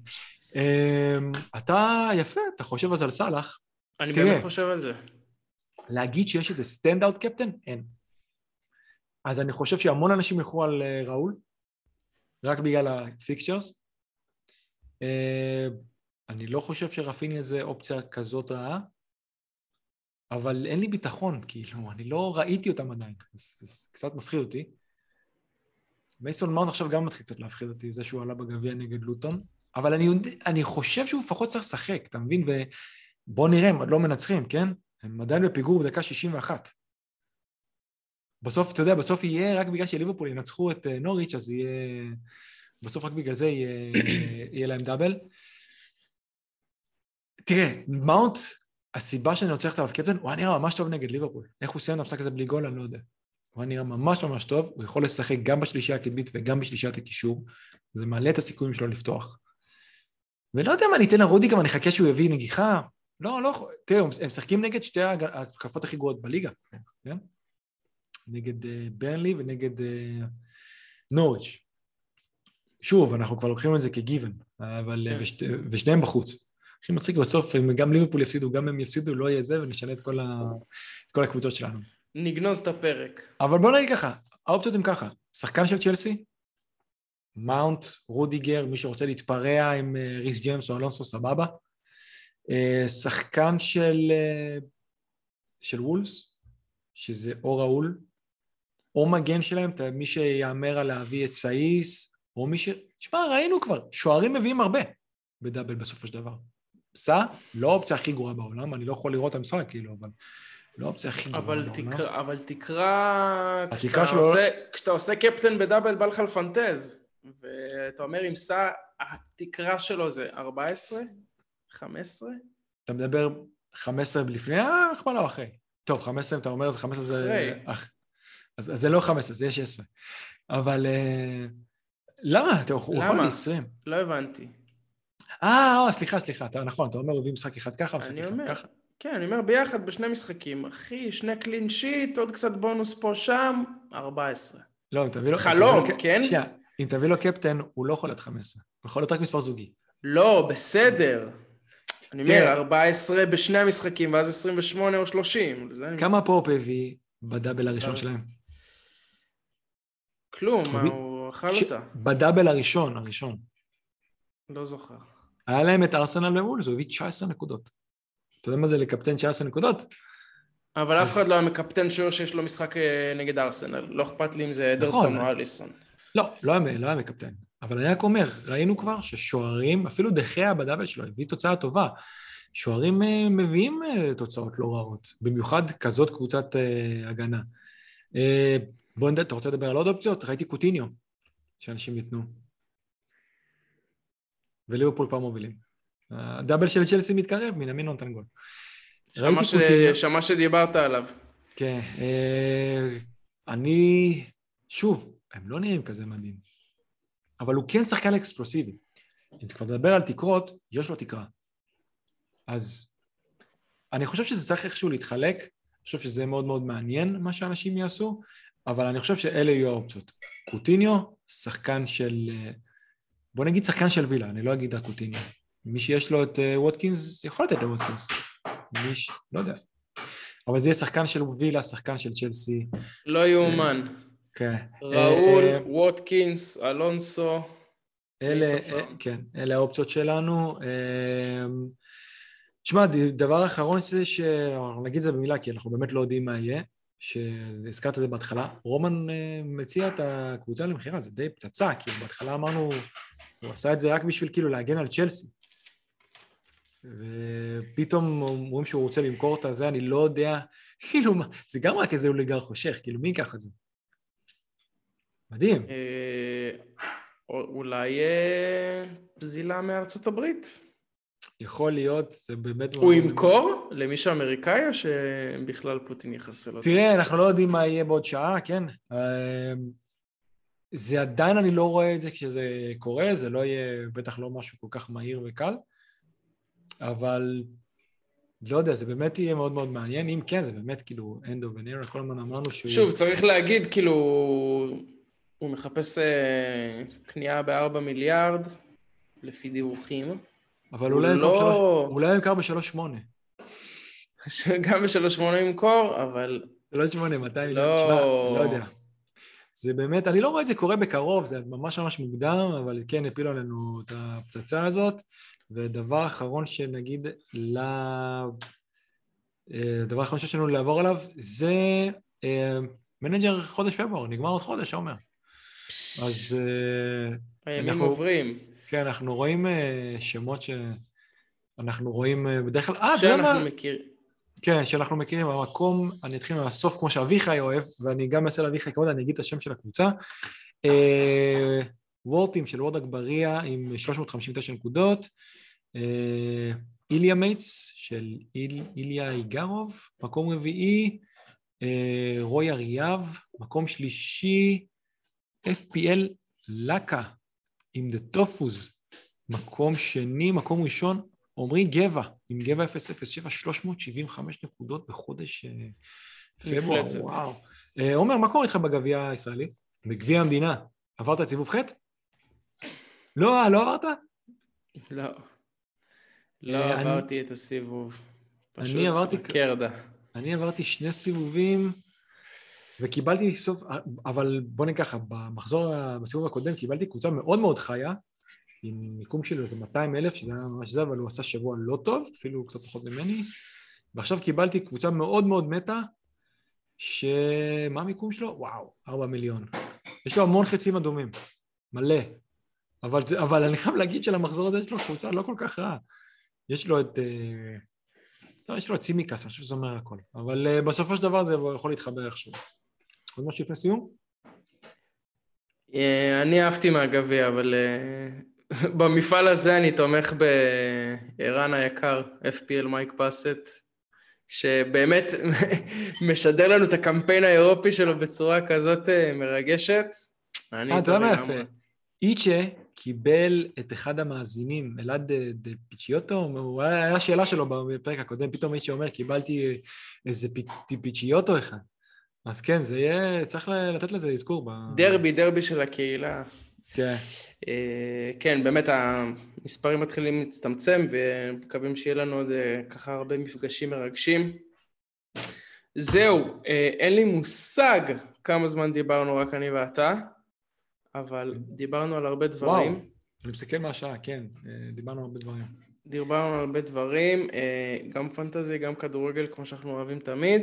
אמ, אתה, יפה, אתה חושב אז על סאלח. אני. באמת חושב על זה. להגיד שיש איזה stand-out captain? אין. אז אני חושב שהמון אנשים ילכו על אה, ראול, רק בגלל ה fixtures. אה, אני לא חושב שרפיניה זה אופציה כזאת רעה, אבל אין לי ביטחון, כאילו, אני לא ראיתי אותם עדיין, אז זה קצת מפחיד אותי. מייסון מאונט עכשיו גם מתחיל קצת להפחיד אותי, זה שהוא עלה בגביע נגד לוטון, אבל אני, אני חושב שהוא לפחות צריך לשחק, אתה מבין? ובוא נראה, הם עוד לא מנצחים, כן? הם עדיין בפיגור בדקה 61. בסוף, אתה יודע, בסוף יהיה רק בגלל שליברפול ינצחו את אה, נוריץ', אז יהיה... בסוף רק בגלל זה יהיה, יהיה להם דאבל. תראה, מאונט, הסיבה שאני רוצה ללכת עליו קפטן, הוא היה נראה ממש טוב נגד ליברפול. איך הוא סיים את המשחק הזה בלי גול, אני לא יודע. הוא היה נראה ממש ממש טוב, הוא יכול לשחק גם בשלישייה הקדמית וגם בשלישיית הקישור. זה מעלה את הסיכויים שלו לפתוח. ולא יודע מה אני אתן לרודיגר, אני אחכה שהוא יביא נגיחה. לא, לא, תראה, הם משחקים נגד שתי ההתקפות הכי גרועות בליגה, כן? נגד אה, ברנלי ונגד אה, נוריץ'. שוב, אנחנו כבר לוקחים את זה כגיוון, אבל... אה, כן. ושת, ושניהם בחוץ. הכי מצחיק בסוף, אם גם ליברפול יפסידו, גם הם יפסידו, לא יהיה זה, ונשנה את כל, ה... את כל הקבוצות שלנו. נגנוז את הפרק. אבל בוא נגיד ככה, האופציות הן ככה, שחקן של צ'לסי, מאונט, רודיגר, מי שרוצה להתפרע עם אה, ריס ג'יימס או אלונסו, סבבה. אה, שחקן של, אה, של וולס, שזה או ראול, או מגן שלהם, מי שיהמר על להביא את סאיס, או מי ש... תשמע, ראינו כבר, שוערים מביאים הרבה ב double בסופו של דבר. סע, לא האופציה הכי גרועה בעולם, אני לא יכול לראות את המשחק, כאילו, אבל לא האופציה הכי גרועה אבל. תקרא, אבל תקרא... התקרה שלו- עושה- כשאתה עושה קפטן בדאבל בא לך לפנטז, ואתה אומר עם סע, התקרה שלו זה 14? 15? אתה מדבר 15 לפני ההכפלה או אחרי? טוב, 15, אתה אומר, זה 15 זה... אחרי. אח... אז, אז זה לא 15, זה יש 10. אבל אה, למה? אתה, הוא יכול למה? ל-20. לא הבנתי. אה, או, סליחה, סליחה, אתה נכון, אתה אומר, הוא הביא משחק אחד ככה, משחק אחד אומר, ככה. כן, אני אומר ביחד בשני משחקים. אחי, שני clean sheet, עוד קצת בונוס פה שם, 14. לא, אם תביא לו... חלום, תביא לו- כן? שנייה, אם תביא לו קפטן, הוא לא יכול להיות 15. הוא יכול להיות רק מספר זוגי. לא, בסדר. אני אומר, תראה. 14 בשני המשחקים, ואז 28 או 30. לזה אני... כמה פופ הביא ב double הראשון. שלהם? כלום, הוא אכל אותה. בדאבל הראשון, הראשון. לא זוכר. היה להם את ארסנל ווולס, הוא הביא 19 נקודות. אתה יודע מה זה לקפטן 19 נקודות? אבל אף אז- אחד לא היה מקפטן שוער שיש לו משחק אה, נגד ארסנל. לא אכפת לי אם זה אדרסון נכון. או אליסון. לא, לא היה, לא היה מקפטן. אבל אני רק אומר, ראינו כבר ששוערים, אפילו דחיה בדאבל שלו הביא תוצאה טובה. שוערים אה, מביאים אה, תוצאות לא רעות, במיוחד כזאת קבוצת הגנה. בוא נדע, אתה רוצה לדבר על עוד אופציות? ראיתי קוטיניו, שאנשים ייתנו. וליברפול כבר מובילים. הדאבל של צ'לסי מתקרב, מן המין נותן גול. שמע ש- קוטיניו. שמע שדיברת עליו. כן, אה, אני, שוב, הם לא נראים כזה מדהים, אבל הוא כן שחקן אקספלוסיבי. אם כבר נדבר על תקרות, יש לו תקרה. אז אני חושב שזה צריך איכשהו להתחלק, אני חושב שזה מאוד מאוד מעניין מה שאנשים יעשו, אבל אני חושב שאלה יהיו האופציות. קוטיניו, שחקן של, אה, בוא נגיד שחקן של וילה, אני לא אגיד רק קוטיניו. מי שיש לו את אה, ווטקינס, יכול לתת לווטקינס. מי ש... לא יודע. אבל זה יהיה שחקן של וילה, שחקן של צ'לסי. לא יאומן. כן. ראול, אה, ווטקינס, אלונסו. אלה? אה, כן, אלה האופציות שלנו. אה, תשמע, ד- דבר אחרון זה ש... נגיד זה במילה, כי אנחנו באמת לא יודעים מה יהיה, שהזכרת את זה בהתחלה. רומן אה, מציע את הקבוצה למכירה, זה די פצצה, כאילו בהתחלה אמרנו, הוא עשה את זה רק בשביל כאילו להגן על צ'לסי. ופתאום אומרים שהוא רוצה למכור את הזה, אני לא יודע, כאילו, מה- זה גם רק איזה אוליגר חושך, כאילו, מי ייקח את זה? מדהים. אה, או- אולי... אה, פזילה מארצות הברית. יכול להיות, זה באמת... הוא ימכור למישהו אמריקאי או שבכלל פוטין יחסל אותו? תראה, אנחנו לא יודעים מה יהיה בעוד שעה, כן? אמ, זה עדיין, אני לא רואה את זה כשזה קורה, זה לא יהיה בטח לא משהו כל כך מהיר וקל, אבל לא יודע, זה באמת יהיה מאוד מאוד מעניין. אם כן, זה באמת כאילו end of an era, כל הזמן אמרנו שהוא... שוב, צריך להגיד, כאילו, הוא מחפש אה, קנייה בארבע מיליארד, לפי דיווחים. אבל אולי לא... ימכר בשלוש שמונה. גם בשלוש שמונה ימכור, אבל... שלוש שמונה, מתי מיליון? לא... לא יודע. זה באמת, אני לא רואה את זה קורה בקרוב, זה ממש ממש מוקדם, אבל כן הפילו עלינו את הפצצה הזאת. ודבר אחרון שנגיד, ל... הדבר אה, האחרון שיש לנו לעבור עליו, זה אה, manager חודש פברואר, נגמר עוד חודש, עומר. אז... אה, הימים עוברים. כן, אנחנו רואים שמות שאנחנו רואים בדרך כלל... אה, שאנחנו מכירים. כן, שאנחנו מכירים במקום, אני אתחיל מהסוף כמו שאביחי אוהב, ואני גם אעשה לאביחי כבוד, אני אגיד את השם של הקבוצה. וורטים של וורד אגבריה עם 359 נקודות, אה, איליה מייטס של איל, איליה איגרוב, מקום רביעי, אה, רוי אריאב, מקום שלישי, FPL לקה עם דה טופוז, מקום שני, מקום ראשון, עמרי גבע עם גבע 007, 375 נקודות בחודש אה, פברואר, וואו. עומר, מה קורה איתך בגביע הישראלי? בגביע המדינה. עברת את סיבוב ח'? לא, לא עברת? לא. לא אה, עברתי את הסיבוב. אני עברתי... קרדה. אני עברתי שני סיבובים וקיבלתי סוף... אבל בוא נגיד ככה, במחזור, בסיבוב הקודם קיבלתי קבוצה מאוד מאוד חיה, עם מיקום שלו איזה 200 אלף, שזה היה ממש זה, אבל הוא עשה שבוע לא טוב, אפילו קצת פחות ממני. ועכשיו קיבלתי קבוצה מאוד מאוד מתה, שמה המיקום שלו? וואו, 4 מיליון. יש לו המון חצים אדומים, מלא. אבל, אבל אני חייב להגיד שלמחזור הזה יש לו קבוצה לא כל כך רעה. יש לו את... אה, לא, יש לו את סימיקס, אני חושב שזה אומר הכל. אבל uh, בסופו של דבר זה יכול להתחבר איכשהו. עוד משהו לפני סיום? Uh, אני אהבתי מהגביע, אבל במפעל הזה אני תומך בערן היקר, FPL מייק פאסט, שבאמת משדר לנו את הקמפיין האירופי שלו בצורה כזאת מרגשת. אה, אתה יודע מה יפה? איצ'ה קיבל את אחד המאזינים, אלעד דה פיצ'יוטו, הוא היה שאלה שלו בפרק הקודם, פתאום מי שאומר, קיבלתי איזה פיצ'יוטו אחד. אז כן, זה יהיה, צריך לתת לזה אזכור. דרבי, דרבי של הקהילה. כן. אה, כן, באמת המספרים מתחילים להצטמצם, ומקווים שיהיה לנו עוד אה, ככה הרבה מפגשים מרגשים. זהו, אה, אין לי מושג כמה זמן דיברנו רק אני ואתה. אבל דיברנו על הרבה דברים. וואו, אני מסתכל מהשעה, כן, דיברנו על הרבה דברים. דיברנו על הרבה דברים, גם fantasy, גם כדורגל, כמו שאנחנו אוהבים תמיד.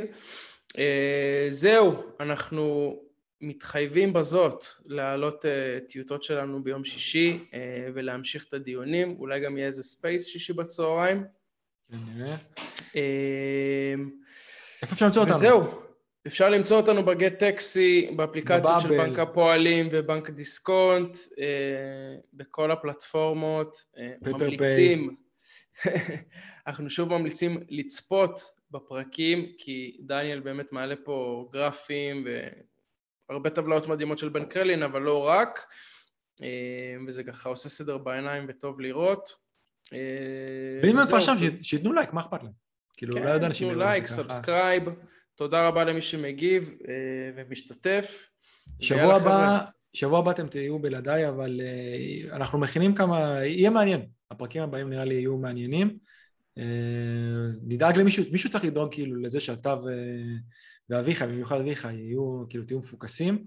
זהו, אנחנו מתחייבים בזאת להעלות טיוטות שלנו ביום שישי ולהמשיך את הדיונים, אולי גם יהיה איזה space שישי בצהריים. נראה. איפה אפשר למצוא אותנו? וזהו. אפשר למצוא אותנו בגט טקסי, באפליקציות של בנק הפועלים ובנק דיסקונט, אה, בכל הפלטפורמות, אה, ממליצים, אנחנו שוב ממליצים לצפות בפרקים, כי דניאל באמת מעלה פה גרפים והרבה טבלאות מדהימות של בן קרלין, אבל לא רק, אה, וזה ככה עושה סדר בעיניים וטוב לראות. ואם הם כבר שם, שייתנו לייק, מה אכפת להם? כאילו, לא יודע אנשים... כן, לייק, subscribe. תודה רבה למי שמגיב אה, ומשתתף. שבוע הבא, שבוע הבא אתם תהיו בלעדיי, אבל אה, אנחנו מכינים כמה, יהיה מעניין. הפרקים הבאים נראה לי יהיו מעניינים. אה, נדאג למישהו, מישהו צריך לדאוג כאילו לזה שאתה ו... ואביחי, במיוחד אביחי, יהיו, כאילו תהיו מפוקסים.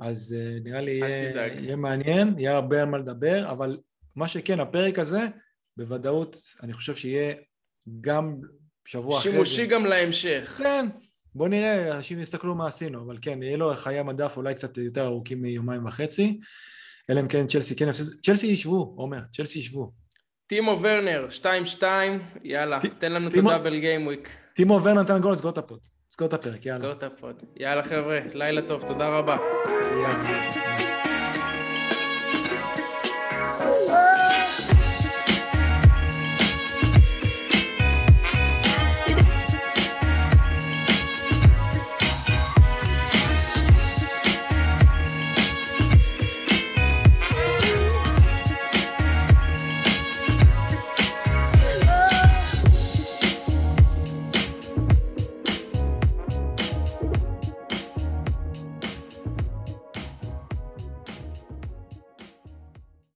אז נראה לי יהיה, יהיה מעניין, יהיה הרבה על מה לדבר, אבל מה שכן, הפרק הזה, בוודאות, אני חושב שיהיה גם שבוע אחרי זה. שימושי גם להמשך. כן, בוא נראה, אנשים יסתכלו מה עשינו, אבל כן, יהיה לו חיי מדף אולי קצת יותר ארוכים מיומיים וחצי, אלא אם כן צ'לסי כן יפסידו, צ'לסי ישבו, עומר, צ'לסי ישבו. טימו ורנר, 2-2, יאללה, ט... תן לנו. את ה double game week. טימו ורנר נתן גול, סגור את ה pod. סגור את הפרק, יאללה. סגור את ה pod. יאללה חבר'ה, לילה טוב, תודה רבה. יאללה.